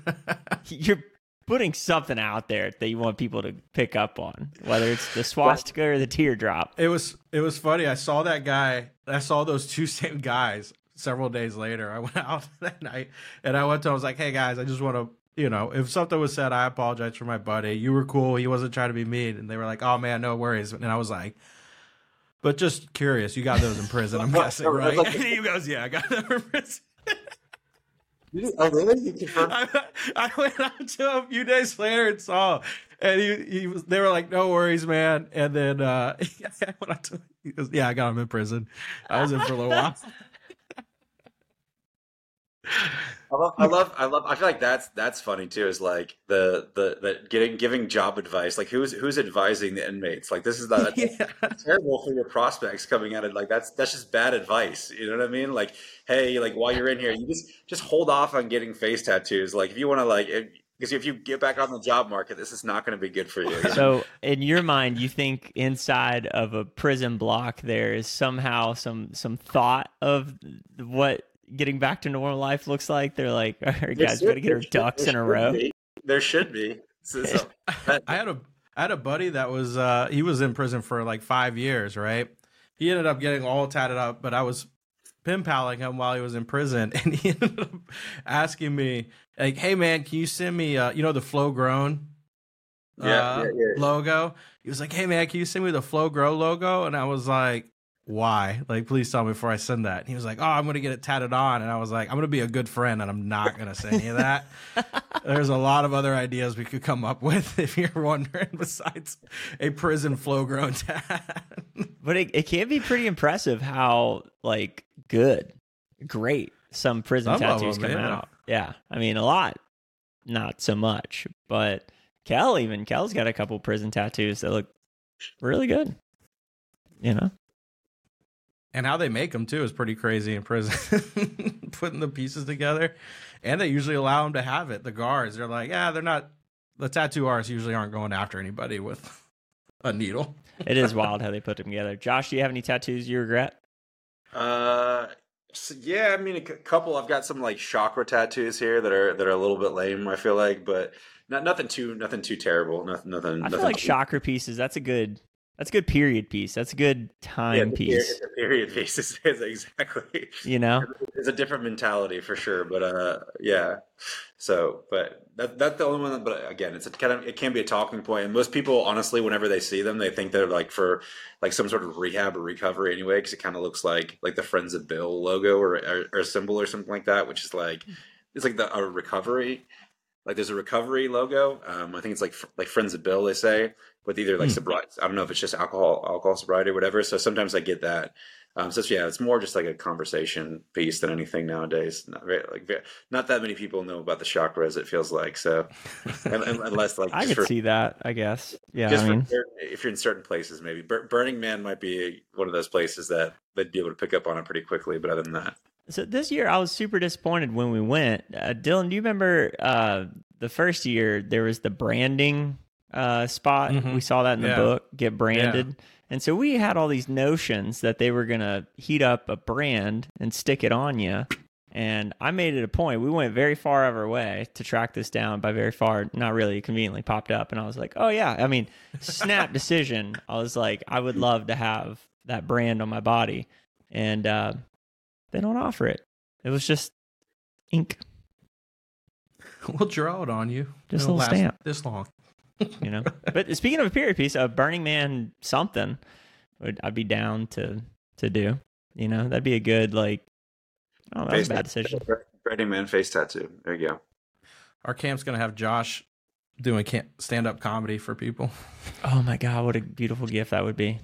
you're putting something out there that you want people to pick up on, whether it's the swastika or the teardrop. It was it was funny. I saw that guy. I saw those two same guys several days later. I went out that night and I went to. Him, I was like, "Hey guys, I just want to." You know, if something was said, I apologize for my buddy. You were cool. He wasn't trying to be mean. And they were like, "Oh man, no worries." And I was like, "But just curious, you got those in prison, I'm guessing, right, right?" like- And he goes, "Yeah, I got them in prison." oh, really? You? I, I went up to him a few days later and saw. And he, he was, they were like, no worries, man. And then uh, I went to him. He goes, yeah, I got him in prison. I was in for a little while. I love, I love, I love. I feel like that's that's funny too. Is like the the the getting giving job advice. Like who's who's advising the inmates? Like this is not yeah. terrible for your prospects coming out of like that's that's just bad advice. You know what I mean? Like hey, like while you're in here, you just just hold off on getting face tattoos. Like if you want to like. because if you get back on the job market, this is not going to be good for you. So, in your mind, you think inside of a prison block there is somehow some some thought of what getting back to normal life looks like? They're like, "All right, guys, got to get our ducks in a row." Be. There should be. So, so, I had a I had a buddy that was uh he was in prison for like five years, right? He ended up getting all tatted up, but I was pen paling him while he was in prison, and he ended up asking me like, "Hey man, can you send me uh you know the Flow Grown uh, yeah, yeah, yeah. logo?" He was like, "Hey man, can you send me the Flow Grow logo?" And I was like, why? Like, please tell me before I send that. And he was like, oh, I'm going to get it tatted on. And I was like, I'm going to be a good friend and I'm not going to say any of that. There's a lot of other ideas we could come up with if you're wondering, besides a prison flow grown tat. but it, it can be pretty impressive how, like, good, great some prison Some tattoos them, come yeah. out. Yeah. I mean, a lot, not so much. But Cal, even, Cal's got a couple prison tattoos that look really good. You know? And how they make them too is pretty crazy in prison. Putting the pieces together. And they usually allow them to have it. The guards, they're like, yeah, they're not, the tattoo artists usually aren't going after anybody with a needle. It is wild how they put them together. Josh, do you have any tattoos you regret? Uh, so yeah, I mean, a c- couple. I've got some like chakra tattoos here that are that are a little bit lame. I feel like, but not nothing too nothing too terrible. Nothing nothing. I nothing feel like too- chakra pieces, that's a good that's a good period piece. That's a good Yeah, time the piece. period, period piece is, is exactly. You know? It's a different mentality for sure, but uh, yeah. So, but that that's the only one. That, but again, it's a kind of it can be a talking point. point, and most people, honestly, whenever they see them, they think they're like for like some sort of rehab or recovery anyway, because it kind of looks like like the Friends of Bill logo or, or or symbol or something like that, which is like it's like the a recovery. Like there's a recovery logo. Um, I think it's like like Friends of Bill they say, with either like Hmm. sobriety. I don't know if it's just alcohol alcohol sobriety or whatever. So sometimes I get that. Um, so it's- yeah, it's more just like a conversation piece than anything nowadays. Not very, like very, not that many people know about the chakras. It feels like so, Un- un- unless like I could for, see that, I guess. Yeah, just I mean, certain- if you're in certain places, maybe Bur- Burning Man might be one of those places that they'd be able to pick up on it pretty quickly. But other than that, so this year I was super disappointed when we went. Uh, Dylon, do you remember uh, the first year there was the branding uh, spot? Mhm. We saw that in the book, get branded. And so we had all these notions that they were going to heat up a brand and stick it on you. And I made it a point. We went very far of our way to track this down. By very far, not really conveniently popped up. And I was like, oh, yeah. I mean, snap decision. I was like, I would love to have that brand on my body. And uh, they don't offer it. It was just ink, we'll draw it on you. Just a It'll little last stamp. This long. you know. but speaking of a period piece, a Burning Man something, would I'd be down to to do. You know, that'd be a good like. Oh, that was a bad decision. Burning Man face tattoo. There you go. Our camp's going to have Josh doing stand up comedy for people. Oh my god, what a beautiful gift that would be.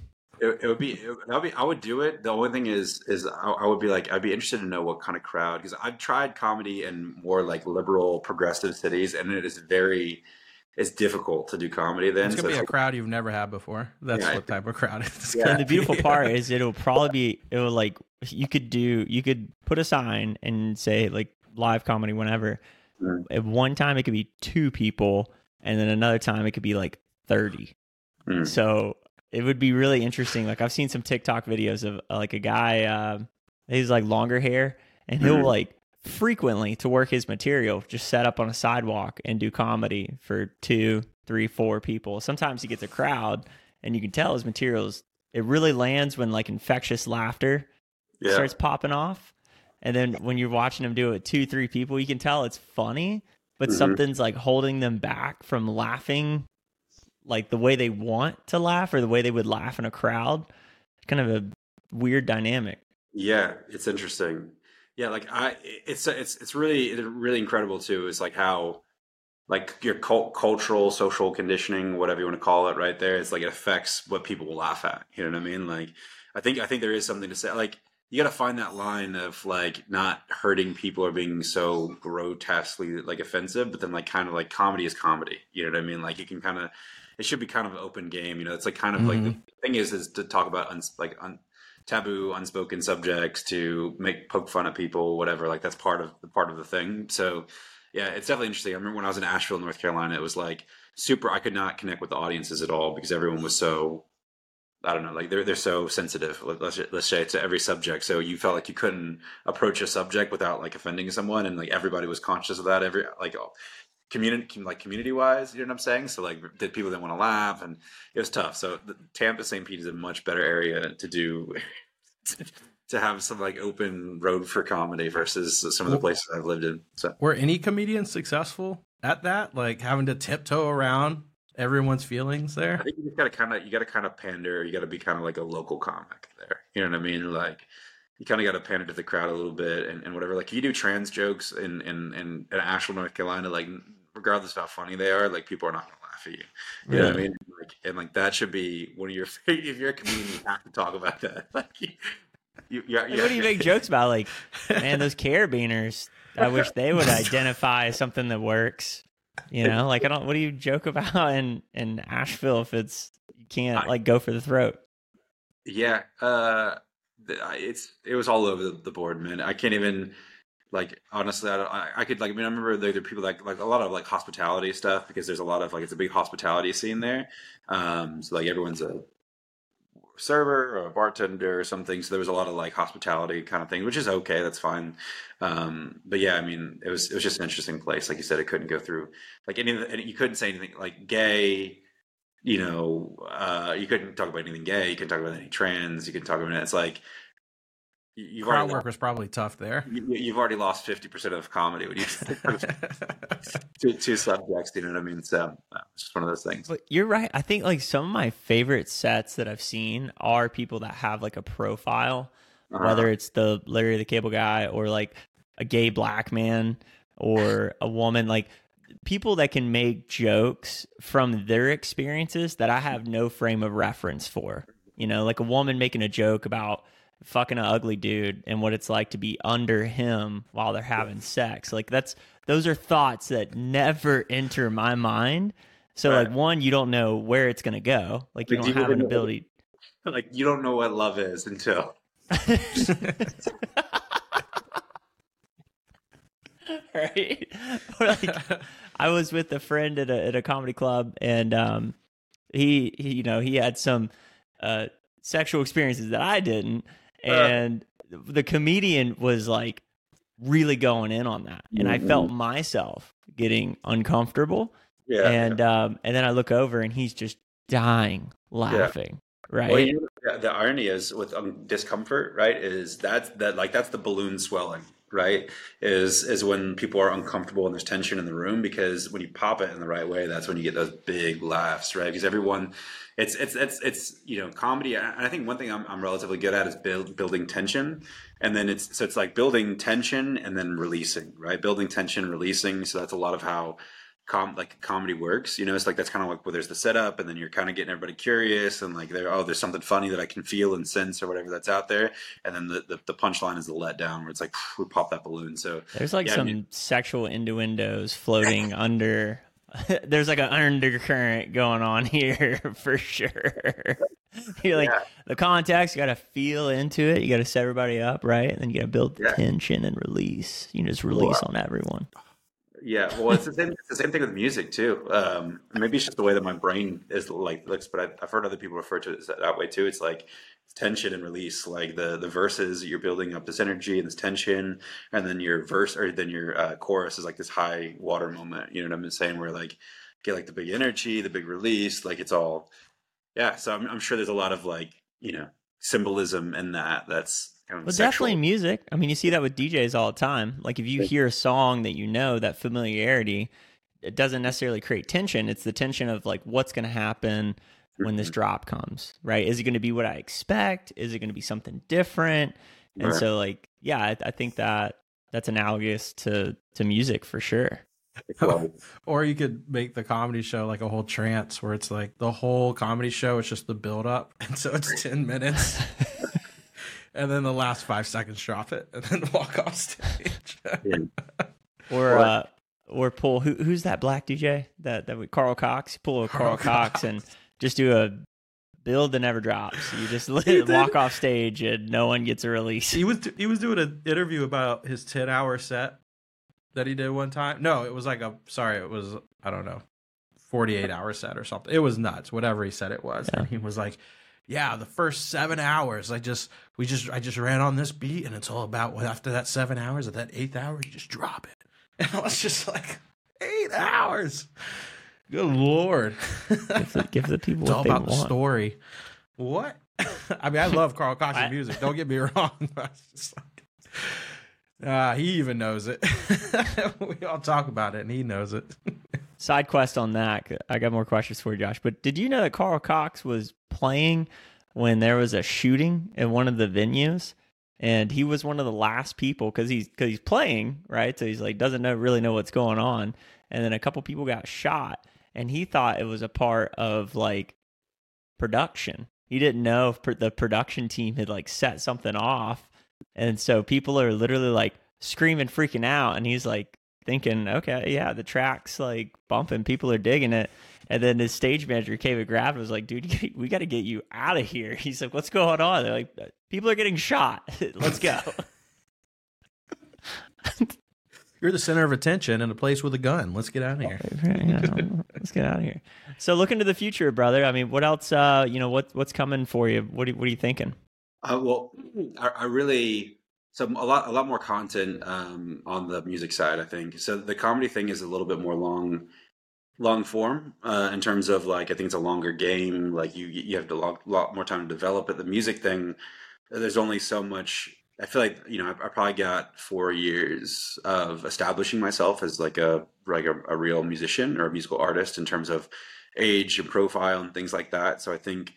It, it would be. It, that would be. I would do it. The only thing is, is I, I would be like, I'd be interested to know what kind of crowd because I've tried comedy in more like liberal, progressive cities, and it is very, it's difficult to do comedy. Then It's going to be a it's crowd you've never had before. That's Yeah. what type of crowd it's Yeah. gonna And the beautiful part is it'll probably be it'll like you could do you could put a sign and say like live comedy whenever. Mm. At one time it could be two people, and then another time it could be like thirty. Mm. So it would be really interesting. Like I've seen some TikTok videos of uh, like a guy, uh, he's like longer hair, and he'll Mhm. like frequently to work his material just set up on a sidewalk and do comedy for two, three, four people. Sometimes he gets a crowd, and you can tell his materials. It really lands when like infectious laughter yeah. starts popping off. And then when you're watching them do it, two, three people, you can tell it's funny, but Mhm. something's like holding them back from laughing like the way they want to laugh or the way they would laugh in a crowd. Kind of a weird dynamic. Yeah, it's interesting. Yeah, like I, it's it's it's really really incredible too. Is like how, like your cult, cultural, social conditioning, whatever you want to call it, right there. It's like it affects what people will laugh at. You know what I mean? Like, I think I think there is something to say. Like, you got to find that line of like not hurting people or being so grotesquely like offensive, but then like kind of like comedy is comedy. You know what I mean? Like you can kind of, it should be kind of an open game. You know, it's like kind of mm-hmm. like the thing is is to talk about uns, like un, taboo, unspoken subjects, to make poke fun at people, whatever. Like that's part of the part of the thing. So yeah, it's definitely interesting. I remember when I was in Asheville, North Carolina, it was like super. I could not connect with the audiences at all because everyone was so I don't know, like they're they're so sensitive. Let's let's say to every subject. So you felt like you couldn't approach a subject without like offending someone, and like everybody was conscious of that. Every like community like community wise, you know what I'm saying? So like did people didn't want to laugh, and it was tough. So the, Tampa St. Pete is a much better area to do. to have some like open road for comedy versus some of the places I've lived in. So were any comedians successful at that? Like having to tiptoe around everyone's feelings there? I think you just gotta kind of you gotta kind of pander. You gotta be kind of like a local comic there. You know what I mean? Like you kind of got to pander to the crowd a little bit and, and whatever. Like if you do trans jokes in in in, in Asheville, North Carolina, like regardless of how funny they are, like people are not gonna laugh at you. You know what I mean? Like and like that should be one of your if you're a comedian, you have to talk about that. Like you, you, you, like, what do you make jokes about? Like, man, those carabiners. I wish they would identify something that works. You know, like I don't. What do you joke about in in Asheville if it's you can't like go for the throat? Yeah, uh, it's it was all over the, the board, man. I can't even like honestly. I, I could like. I mean, I remember there, are people like like a lot of like hospitality stuff because there's a lot of like it's a big hospitality scene there. Um, so like everyone's a server or a bartender or something. So there was a lot of like hospitality kind of thing, which is okay. That's fine. Um, but yeah, I mean, it was it was just an interesting place. Like you said, it couldn't go through like any. You couldn't say anything like gay. You know, uh, you couldn't talk about anything gay. You couldn't talk about any trans. You can talk about it. It's like You've Crowd work was probably tough there. You, have already lost fifty percent of comedy when you two, two subjects. You know what I mean? So uh, it's just one of those things. But you're right. I think like some of my favorite sets that I've seen are people that have like a profile, uh-huh. whether it's the Larry the Cable Guy or like a gay black man or a woman. Like people that can make jokes from their experiences that I have no frame of reference for. You know, like a woman making a joke about fucking an ugly dude and what it's like to be under him while they're having sex. Like that's those are thoughts that never enter my mind. So right. like one, you don't know where it's gonna go. Like you like, don't have an ability. Like you don't know what love is until. right. Or like I was with a friend at a at a comedy club and um he, he you know he had some uh sexual experiences that I didn't uh. and uh, the comedian was like really going in on that, and mm-hmm. I felt myself getting uncomfortable. Yeah, and yeah. um, and then I look over, and he's just dying laughing. Yeah. Right. Well, you know, the irony is with um, discomfort, right? Is that that like that's the balloon swelling, right? Is is when people are uncomfortable and there's tension in the room because when you pop it in the right way, that's when you get those big laughs, right? Because everyone it's it's it's it's you know comedy. And I think one thing I'm, I'm relatively good at is build, building tension, and then it's so it's like building tension and then releasing, right? Building tension, releasing. So that's a lot of how com like comedy works. You know, it's like that's kind of like where there's the setup, and then you're kind of getting everybody curious, and like there, oh, there's something funny that I can feel and sense or whatever that's out there, and then the the, the punchline is the letdown where it's like we pop that balloon. So there's like yeah, some I mean, sexual innuendos floating under there's like an undercurrent going on here for sure. You're like yeah. the context, you got to feel into it. You got to set everybody up, right? And then you got to build yeah. tension and release. You just release on everyone. Yeah, well, it's the same. It's the same thing with music too. Um, maybe it's just the way that my brain is like looks, but I, have heard other people refer to it that way too. It's like tension and release like the the verses you're building up this energy and this tension and then your verse or then your uh, chorus is like this high water moment you know what i'm saying where like get like the big energy the big release like it's all yeah so i'm, I'm sure there's a lot of like you know symbolism in that that's kind of well definitely music i mean you see that with djs all the time like if you hear a song that you know that familiarity it doesn't necessarily create tension it's the tension of like what's going to happen when this mm-hmm. drop comes, right? Is it going to be what I expect? Is it going to be something different? And right. so, like, yeah, I, I, think that that's analogous to to music for sure. or you could make the comedy show like a whole trance where it's like the whole comedy show is just the build up, and so it's ten minutes. And then the last five seconds drop it, and then walk off stage. or uh, or pull who who's that black DJ that that we, Carl Cox pull a Carl, Carl Cox. and just do a build that never drops. You just He walk off stage and no one gets a release. he was he was doing an interview about his ten hour set that he did one time. No, it was like a sorry, it was I don't know, forty eight hour set or something. It was nuts, whatever he said it was. Yeah. And he was like, "Yeah, the first seven hours, I just we just I just ran on this beat, and it's all about what after that seven hours, at that eighth hour, you just drop it." And I was just like, eight hours. Good lord. give, the, give the people It's all about the story. What? I mean, I love Carl Cox's music. Don't get me wrong. ah, he even knows it. we all talk about it, and he knows it. Side quest on that. I got more questions for you, Josh. But did you know that Carl Cox was playing when there was a shooting in one of the venues? And he was one of the last people because he's because he's playing right, so he's like doesn't know really know what's going on. And then a couple people got shot, and he thought it was a part of like production. He didn't know if pr- the production team had like set something off, and so people are literally like screaming, freaking out, and he's like thinking, okay, yeah, the track's like bumping, people are digging it. And then the stage manager, Kevin Graff, was like, dude, we got to get you out of here. He's like, what's going on? They're like, people are getting shot. Let's go. You're the center of attention in a place with a gun. Let's get out of here. Yeah, Let's get out of here. So looking to the future, brother. I mean, what else? Uh, you know, what what's coming for you? What are, what are you thinking? Uh, well, I, I really so a lot a lot more content um, on the music side. I think so. The comedy thing is a little bit more long long form uh, in terms of like I think it's a longer game. Like you you have a lot, lot more time to develop it. The music thing, there's only so much. I feel like you know I, I probably got four years of establishing myself as like a like a, a real musician or a musical artist in terms of age and profile and things like that. So I think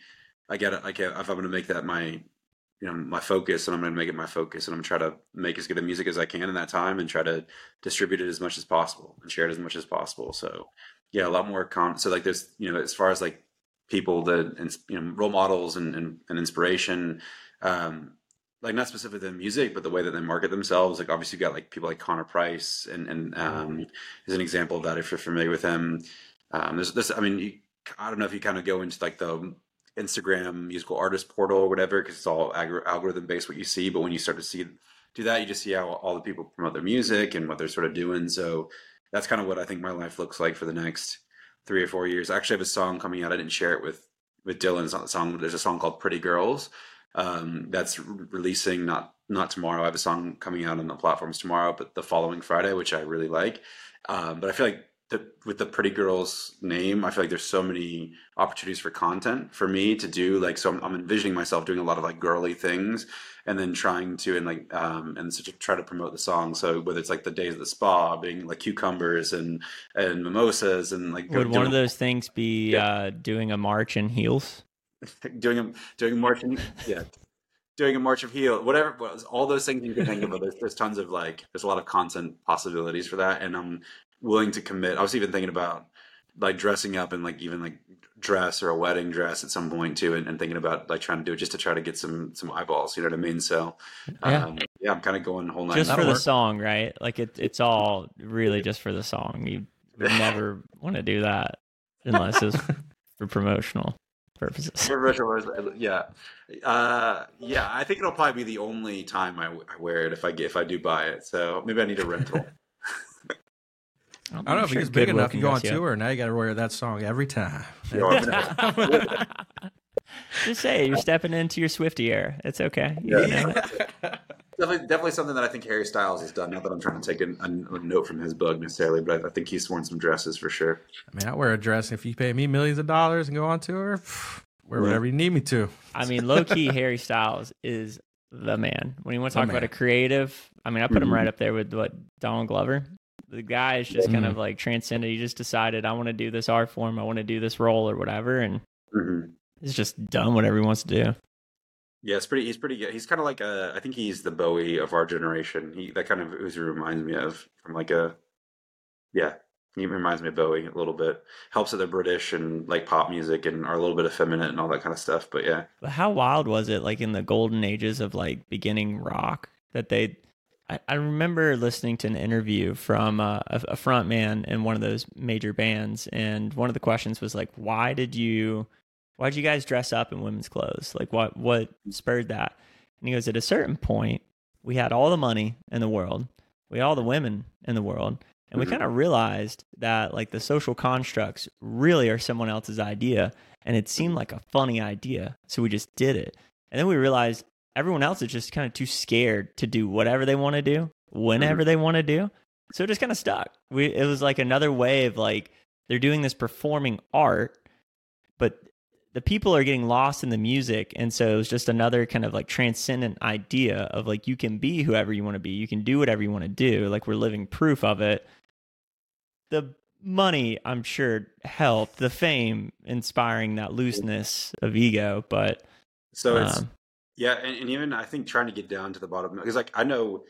I get it. Like if I'm going to make that my you know my focus and i'm going to make it my focus and i'm going to try to make as good a music as i can in that time and try to distribute it as much as possible and share it as much as possible. So yeah a lot more con so like there's you know as far as like people that and you know role models and and, and inspiration um like not specifically the music but the way that they market themselves like obviously you got like people like connor price and and um is an example of that if you're familiar with him um there's this i mean you, i don't know if you kind of go into like the Instagram musical artist portal or whatever, because it's all ag- algorithm based what you see. But when you start to see do that, you just see how all the people promote their music and what they're sort of doing. So that's kind of what I think my life looks like for the next three or four years. I actually have a song coming out. I didn't share it with with Dylon. It's not the song. There's a song called Pretty Girls um, that's re- releasing not not tomorrow. I have a song coming out on the platforms tomorrow, but the following Friday, which I really like. Um, but I feel like the, with the Pretty Girls name, I feel like there's so many opportunities for content for me to do. Like, so I'm, I'm envisioning myself doing a lot of like girly things, and then trying to and like um and so to try to promote the song. So whether it's like the days at the spa being like cucumbers and and mimosas and like Would one of those things be uh, doing a march in heels? doing a doing a march in, yeah doing a march of heel whatever all those things you can think of there's, there's tons of like there's a lot of content possibilities for that and i'm willing to commit i was even thinking about like dressing up in like even like dress or a wedding dress at some point too and, and thinking about like trying to do it just to try to get some some eyeballs you know what i mean so Yeah. um yeah i'm kind of going whole night Just for the song, right? Like it, it's all really just for the song. You never want to do that unless it's for promotional purposes. Yeah, uh, yeah. I think it'll probably be the only time I, I wear it if I get if I do buy it. So maybe I need a rental. I don't know if it gets big enough. You go on tour, now you got to wear that song every time. You know, I'm gonna- Just say you're stepping into your Swifty era. It's okay. You Yeah. know definitely, definitely something that I think Harry Styles has done. Not that I'm trying to take a, a, a note from his book necessarily, but I, I think he's worn some dresses for sure. I mean, I wear a dress. If you pay me millions of dollars and go on tour, pff, wear Yeah. whatever you need me to. I mean, low key, Harry Styles is the man. When you want to talk about a creative, I mean, I put him Mhm. right up there with what Donald Glover. The guy is just kind Mhm. of like transcended. He just decided, I want to do this art form. I want to do this role or whatever, and Mm-hmm. he's just done whatever he wants to do. Yeah, it's pretty. He's pretty good. He's kind of like a. I think he's the Bowie of our generation. He that kind of he reminds me of from like a. Yeah, He reminds me of Bowie a little bit. Helps that they're British and like pop music and are a little bit effeminate and all that kind of stuff. But yeah, But how wild was it, like in the golden ages of like beginning rock, that they? I, I remember listening to an interview from uh, a, a front man in one of those major bands, and one of the questions was like, "Why did you, why did you guys dress up in women's clothes? Like, what what spurred that?" And he goes, "At a certain point, we had all the money in the world, we had all the women in the world." And we Mhm. kind of realized that like the social constructs really are someone else's idea and it seemed like a funny idea. So we just did it. And then we realized everyone else is just kind of too scared to do whatever they want to do whenever they want to do. So it just kind of stuck. We it was like another way of like they're doing this performing art, but the people are getting lost in the music and so it was just another kind of like transcendent idea of like you can be whoever you want to be you can do whatever you want to do like we're living proof of it the money i'm sure helped the fame inspiring that looseness of ego but so it's um, Yeah, and, and even I think trying to get down to the bottom because like I know,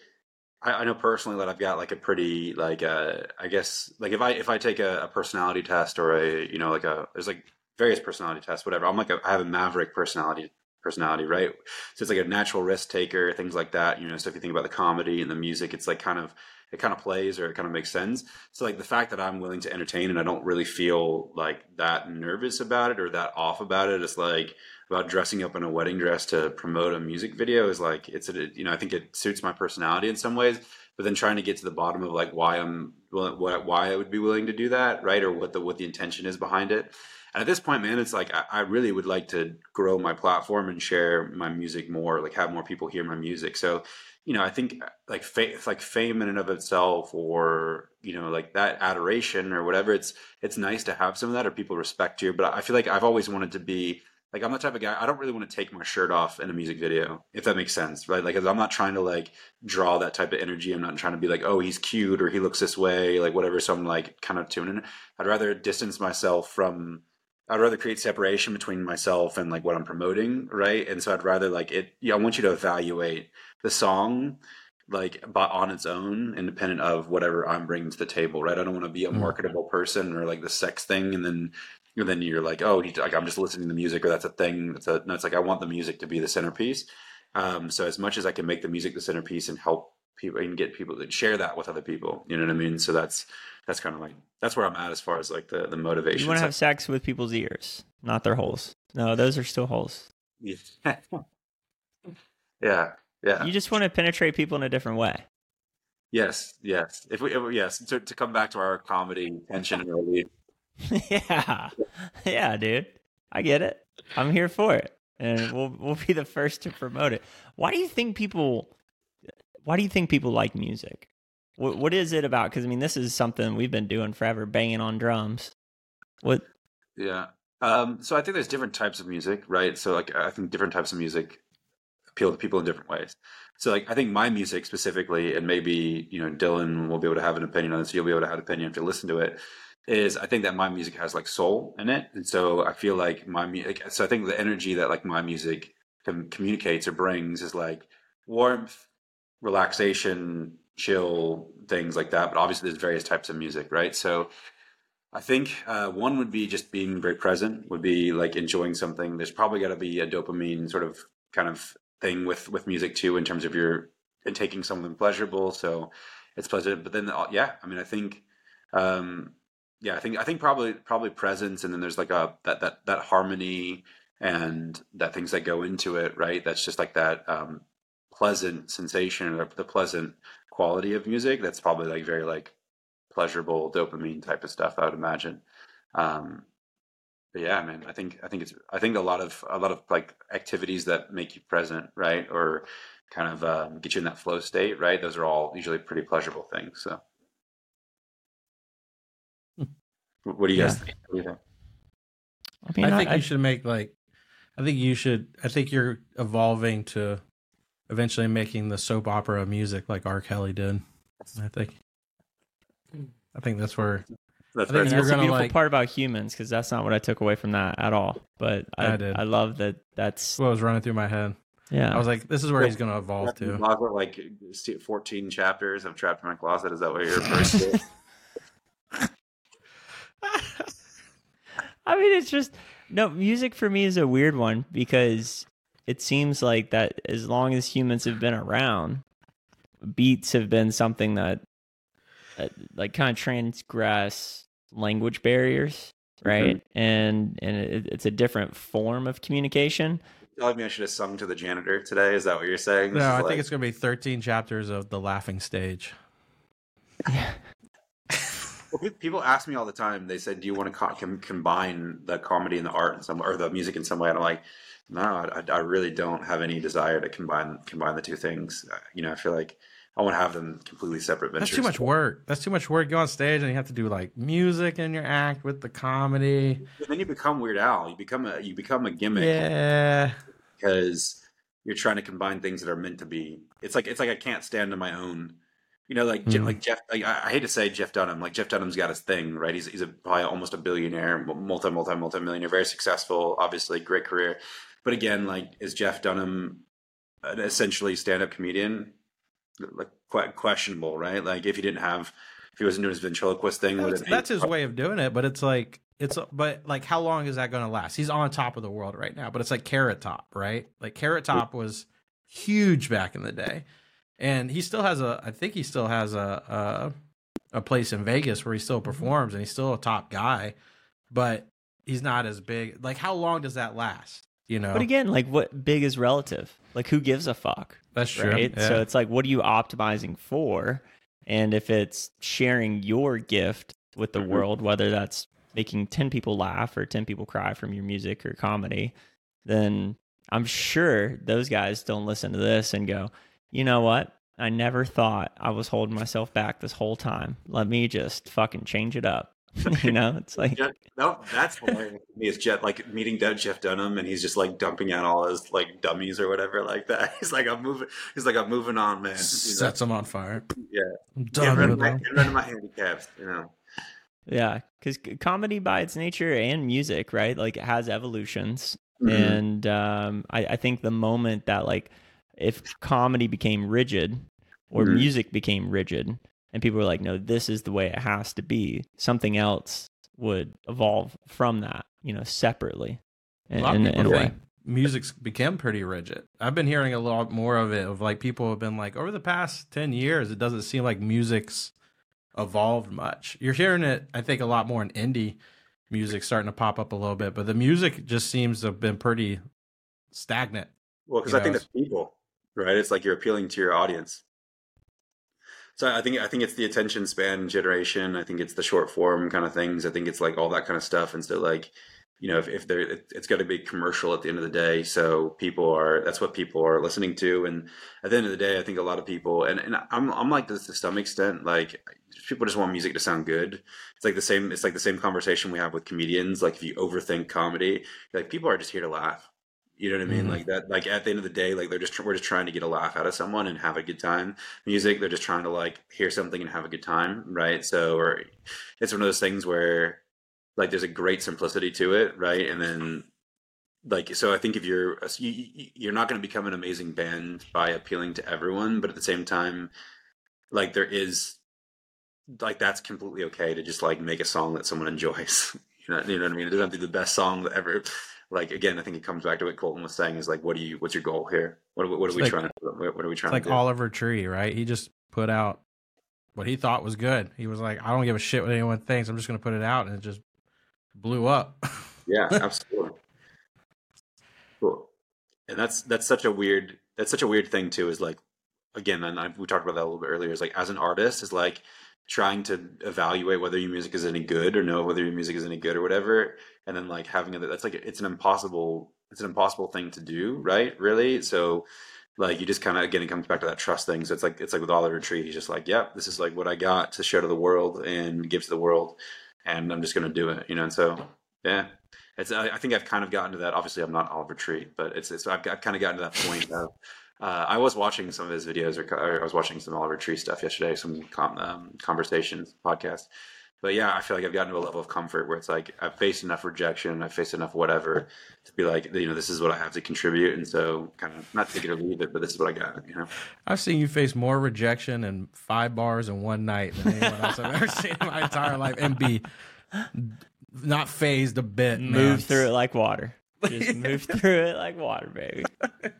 I, I know personally that I've got like a pretty like uh I guess like if I if I take a, a personality test or a you know like a there's like various personality tests whatever. I'm like a, I have a maverick personality personality right? So it's like a natural risk taker things like that you know so if you think about the comedy and the music it's like kind of it kind of plays or it kind of makes sense. So like the fact that I'm willing to entertain and I don't really feel like that nervous about it or that off about it it's like about dressing up in a wedding dress to promote a music video is like it's a you know I think it suits my personality in some ways but then trying to get to the bottom of like why I'm what why I would be willing to do that right or what the what the intention is behind it. And at this point man it's like I, I really would like to grow my platform and share my music more like have more people hear my music. So you know I think like like fame in and of itself or you know like that adoration or whatever it's it's nice to have some of that or people respect you but I feel like I've always wanted to be like I'm the type of guy I don't really want to take my shirt off in a music video, if that makes sense, right? Like I'm not trying to like draw that type of energy. I'm not trying to be like, oh, he's cute or he looks this way, like whatever. So I'm like kind of tuning. I'd rather distance myself from. I'd rather create separation between myself and like what I'm promoting, right? And so I'd rather like it. Yeah, I want you to evaluate the song like but on its own independent of whatever i'm bringing to the table right i don't want to be a Mm. marketable person or like the sex thing and then and then you're like, oh, like I'm just listening to the music, or that's a thing. That's a no. It's like I want the music to be the centerpiece. Um, so as much as I can make the music the centerpiece and help people and get people to share that with other people, you know what I mean. So that's that's kind of like that's where I'm at as far as like the the motivation. you want to have sex with people's ears not their holes no those are still holes yeah, yeah, yeah. you just want to penetrate people in a different way yes, yes. If we, if we- yes, to, to come back to our comedy tension and relief. yeah, yeah, dude. I get it. I'm here for it, and we'll we'll be the first to promote it. Why do you think people? Why do you think people like music? What what is it about? Because I mean, this is something we've been doing forever, banging on drums. What? Yeah. Um, so I think there's different types of music, right? So like I think different types of music appeal to people in different ways. So like I think my music specifically, and maybe you know Dylon will be able to have an opinion on this. You'll be able to have an opinion if you listen to it. Is I think that my music has like soul in it, and so I feel like my music. So I think the energy that like my music com- communicates or brings is like warmth, relaxation, chill, things like that. But obviously, there's various types of music, right? So I think uh, one would be just being very present, would be like enjoying something. There's probably got to be a dopamine sort of kind of thing with with music too, in terms of your and taking something pleasurable. So it's pleasant. But then, yeah, I mean, I think, um, yeah, I think I think probably probably presence, and then there's like a that that that harmony and that things that go into it, right? That's just like that um, pleasant sensation or the pleasant quality of music. That's probably like very like pleasurable dopamine type of stuff. I would imagine. Um, but yeah, man, I think I think it's I think a lot of a lot of like activities that make you present, right, or kind of um, get you in that flow state, right? Those are all usually pretty pleasurable things. So, what do you guys Yeah. think? What do you think? I mean, I think I, you should make like. I think you should. I think you're evolving to eventually making the soap opera music like R. Kelly did. I think. I think that's where. That's I think that's the beautiful like- part about humans because that's not what I took away from that at all. But I, I did. I love that. That's what was running through my head. yeah. I was like, this is where he's going to evolve Trapped in my to. Closet, like fourteen chapters of trapped in my closet. Is that what you're referring to? I mean, it's just no music for me is a weird one because it seems like that as long as humans have been around, beats have been something that, that like kind of transgress language barriers, right? Mhm. And and it, it's a different form of communication. Telling me I should have sung to the janitor today. Is that what you're saying? This No, I like- think it's going to be 13 chapters of The Laughing Stage. Well, people ask me all the time. They said, "Do you want to co- com- combine the comedy and the art in some or the music in some way?" And I'm like, "No, I, I really don't have any desire to combine combine the two things. Uh, You know, I feel like I want to have them completely separate ventures." That's too much work. That's too much work. You go on stage and you have to do like music in your act with the comedy. And then you become Weird Al. You become a you become a gimmick Yeah. because you're trying to combine things that are meant to be. It's like it's like I can't stand on my own. You know, like Mhm. like Jeff. Like, I, I hate to say Jeff Dunham. Like Jeff Dunham's got his thing, right? He's he's a, probably almost a billionaire, multi multi multi millionaire, very successful, obviously great career. But again, like is Jeff Dunham an essentially stand up comedian? Like quite questionable, right? Like if he didn't have, if he wasn't doing his ventriloquist thing, That's, that's his way of doing it, but it's like it's but like how long is that going to last? He's on top of the world right now, but it's like Carrot Top, right? Like Carrot Top was huge back in the day, and he still has a. I think he still has a a, a place in Vegas where he still performs, and he's still a top guy, but he's not as big. Like how long does that last? You know, But again, like what big is relative? Like who gives a fuck? that's true. right? Yeah. So it's like, what are you optimizing for? And if it's sharing your gift with the Mhm. world, whether that's making 10 people laugh or 10 people cry from your music or comedy, then I'm sure those guys don't listen to this and go, you know what? I never thought I was holding myself back this whole time. Let me just fucking change it up. you know, it's like, Jeff, no, that's hilarious to me. Is Jeff like meeting Dun- Jeff Dunham and he's just like dumping out all his like dummies or whatever like that. He's like, I'm moving. He's like, I'm moving on, man. You know? sets him on fire. Yeah. I'm Get done rid, with of my, get rid of my handicaps. You know. yeah, because comedy by its nature and music, right? Like it has evolutions. Mhm. and um, I, I think the moment that like if comedy became rigid or Mhm. music became rigid and people were like no this is the way it has to be something else would evolve from that you know separately in, a lot in, of in a people way think music's become pretty rigid. I've been hearing a lot more of it. Of like people have been like over the past ten years, it doesn't seem like music's evolved much. You're hearing it, I think, a lot more in indie music starting to pop up a little bit, but the music just seems to have been pretty stagnant. Well, because You I think know, that's people, right? It's like you're appealing to your audience. So I think I think it's the attention span generation. I think it's the short form kind of things. I think it's like all that kind of stuff. And so like, you know, if, if they're, it, it's got to be commercial at the end of the day. So people are that's what people are listening to. And at the end of the day, I think a lot of people and, and I'm I'm like this to some extent. Like people just want music to sound good. It's like the same. It's like the same conversation we have with comedians. Like if you overthink comedy, like people are just here to laugh. You know what I mean? Mhm. Like that. Like at the end of the day, like they're just we're just trying to get a laugh out of someone and have a good time. Music, they're just trying to like hear something and have a good time, right? So, or it's one of those things where like there's a great simplicity to it, right? And then like so, I think if you're you, you- you're not going to become an amazing band by appealing to everyone, but at the same time, like there is like that's completely okay to just like make a song that someone enjoys. You know, you know what I mean? It doesn't have to be the best song that ever. Like again, I think it comes back to what Colton was saying: is like, what do you? What's your goal here? What, what, what are we like- trying to? What, are we trying like to do? Like Oliver Tree, right? He just put out what he thought was good. He was like, I don't give a shit what anyone thinks. I'm just going to put it out, and it just blew up. Yeah, absolutely. Cool. And that's that's such a weird that's such a weird thing too. Is like again, and I, we talked about that a little bit earlier. Is like as an artist, is like trying to evaluate whether your music is any good or know whether your music is any good or whatever, and then like having it. That's like it's an impossible it's an impossible thing to do, right? Really. So like you just kind of again it comes back to that trust thing. So it's like it's like with Oliver Tree. He's just like, yep, this is like what I got to show to the world and give to the world, and I'm just gonna do it, you know. And so yeah, it's I, think I've kind of gotten to that. Obviously, I'm not Oliver Tree, but it's it's I've, got, kind of gotten to that point of. Uh, I was watching some of his videos, or, or I was watching some Oliver Tree stuff yesterday, some com, um, conversations podcast. But yeah, I feel like I've gotten to a level of comfort where it's like I've faced enough rejection, I've faced enough whatever to be like, you know, this is what I have to contribute, and so kind of not take it or leave it, but this is what I got, you know. I've seen you face more rejection in five bars in one night than anyone else I've ever seen in my entire life, and be not phased a bit. Move man. through it like water. Just move through it like water, baby.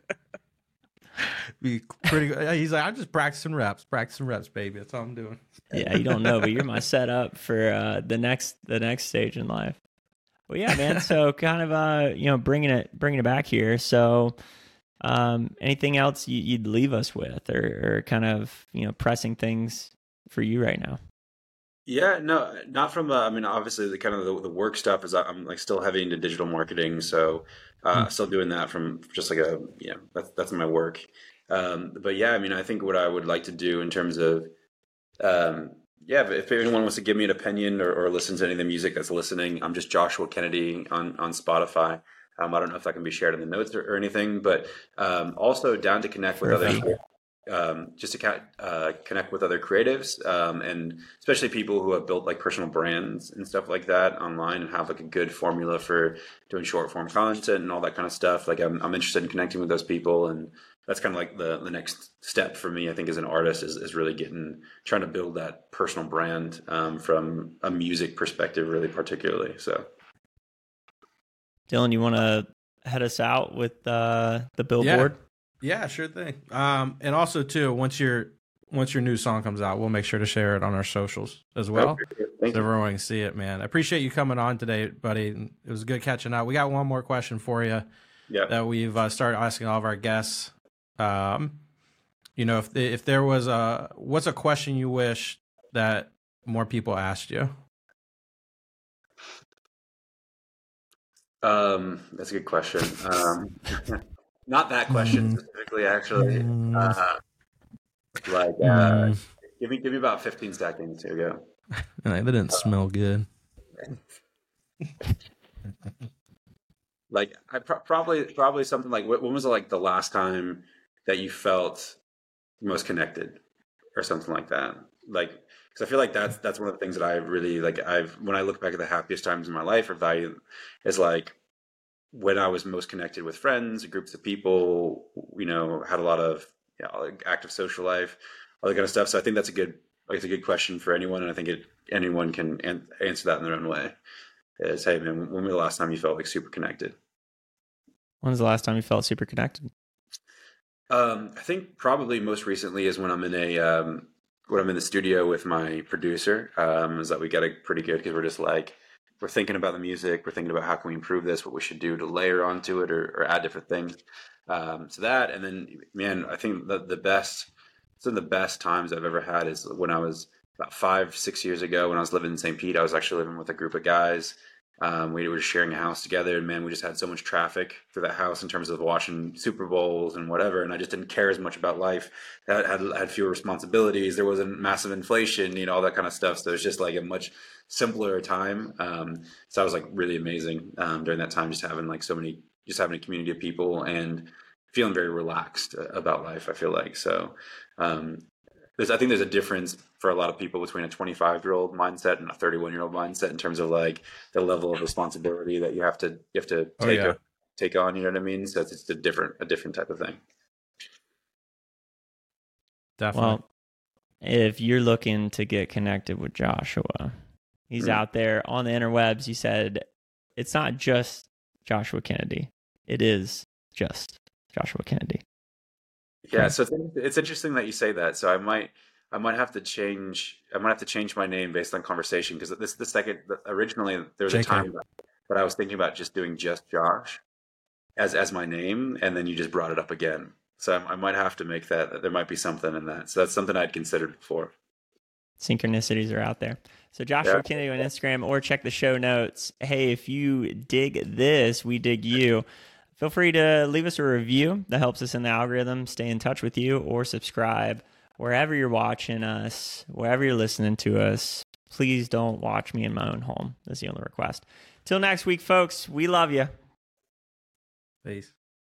Be pretty. good. He's like, I'm just practicing reps, practicing reps, baby. That's all I'm doing. Yeah, you don't know, but you're my setup for uh, the next the next stage in life. Well, yeah, man. So kind of uh, you know, bringing it bringing it back here. So, um, anything else you, you'd leave us with, or, or kind of you know, pressing things for you right now? Yeah, no, not from. Uh, I mean, obviously, the kind of the, the work stuff is I'm like still heavy into digital marketing, so uh, still doing that from just like a you know that's that's my work. Um, but yeah, I mean, I think what I would like to do in terms of, um, yeah, if, anyone wants to give me an opinion or, or listen to any of the music that's listening, I'm just Joshua Kennedy on on Spotify. Um, I don't know if that can be shared in the notes or, or anything, but um, also down to connect with Perfect. other um, just to uh, connect with other creatives um, and especially people who have built like personal brands and stuff like that online and have like a good formula for doing short form content and all that kind of stuff. Like I'm, I'm interested in connecting with those people and that's kind of like the, the next step for me, I think, as an artist is, is really getting, trying to build that personal brand um, from a music perspective, really particularly. So, Dylon, you want to head us out with uh, the billboard? Yeah, sure thing. Um, and also too, once your once your new song comes out, we'll make sure to share it on our socials as well. thank So everyone can see it, man. I appreciate you coming on today, buddy. It was good catching up. We got one more question for you Yeah. that we've uh, started asking all of our guests. Um, you know, if if there was a what's a question you wish that more people asked you? Um, that's a good question. Um, not that question Mm. specifically, actually. Mm. Uh, like, uh, Mm. give me give me about fifteen seconds. Here we go. That didn't smell good. Like, I pro- probably probably something like when was it like the last time that you felt most connected, or something like that. Like, because I feel like that's that's one of the things that I really like. I've when I look back at the happiest times in my life or value is like when I was most connected with friends, groups of people. You know, had a lot of you know, like active social life, all that kind of stuff. So I think that's a good like it's a good question for anyone, and I think it anyone can an- answer that in their own way. Is hey man, when was the last time you felt like super connected? When was the last time you felt super connected? Um, I think probably most recently is when I'm in a um, when I'm in the studio with my producer. Um, is that we get a pretty good because we're just like we're thinking about the music, we're thinking about how can we improve this, what we should do to layer onto it or, or add different things. Um, so that, and then man, I think the the best some of the best times I've ever had is when I was about five six years ago when I was living in St. Pete. I was actually living with a group of guys. Um, we were sharing a house together, and man, we just had so much traffic through that house in terms of watching Super Bowls and whatever. And I just didn't care as much about life. Had had, had fewer responsibilities. There wasn't massive inflation, you know, all that kind of stuff. So it was just like a much simpler time. Um, so that was like really amazing um, during that time, just having like so many, just having a community of people and feeling very relaxed uh, about life. I feel like so. Um, there's, I think there's a difference for a lot of people between a 25 year old mindset and a 31 year old mindset in terms of like the level of responsibility that you have to you have to Oh, take yeah. take on. You know what I mean? So it's, it's a different a different type of thing. Definitely. Well, if you're looking to get connected with Joshua, he's Mm. out there on the interwebs. He said it's not just Joshua Kennedy, it is just Joshua Kennedy. Yeah, so it's, it's interesting that you say that. So I might I might have to change I might have to change my name based on conversation because this the second originally there was a time that I was thinking about just doing just Josh as as my name, and then you just brought it up again. So I, I might have to make that. There might be something in that. So that's something I'd considered before. Synchronicities are out there. So Joshua Yeah. Kennedy on Instagram or check the show notes. Hey, if you dig this, we dig you. Feel free to leave us a review. That helps us in the algorithm. Stay in touch with you or subscribe wherever you're watching us, wherever you're listening to us. Please don't watch me in my own home. That's the only request. Till next week, folks. We love you. Peace.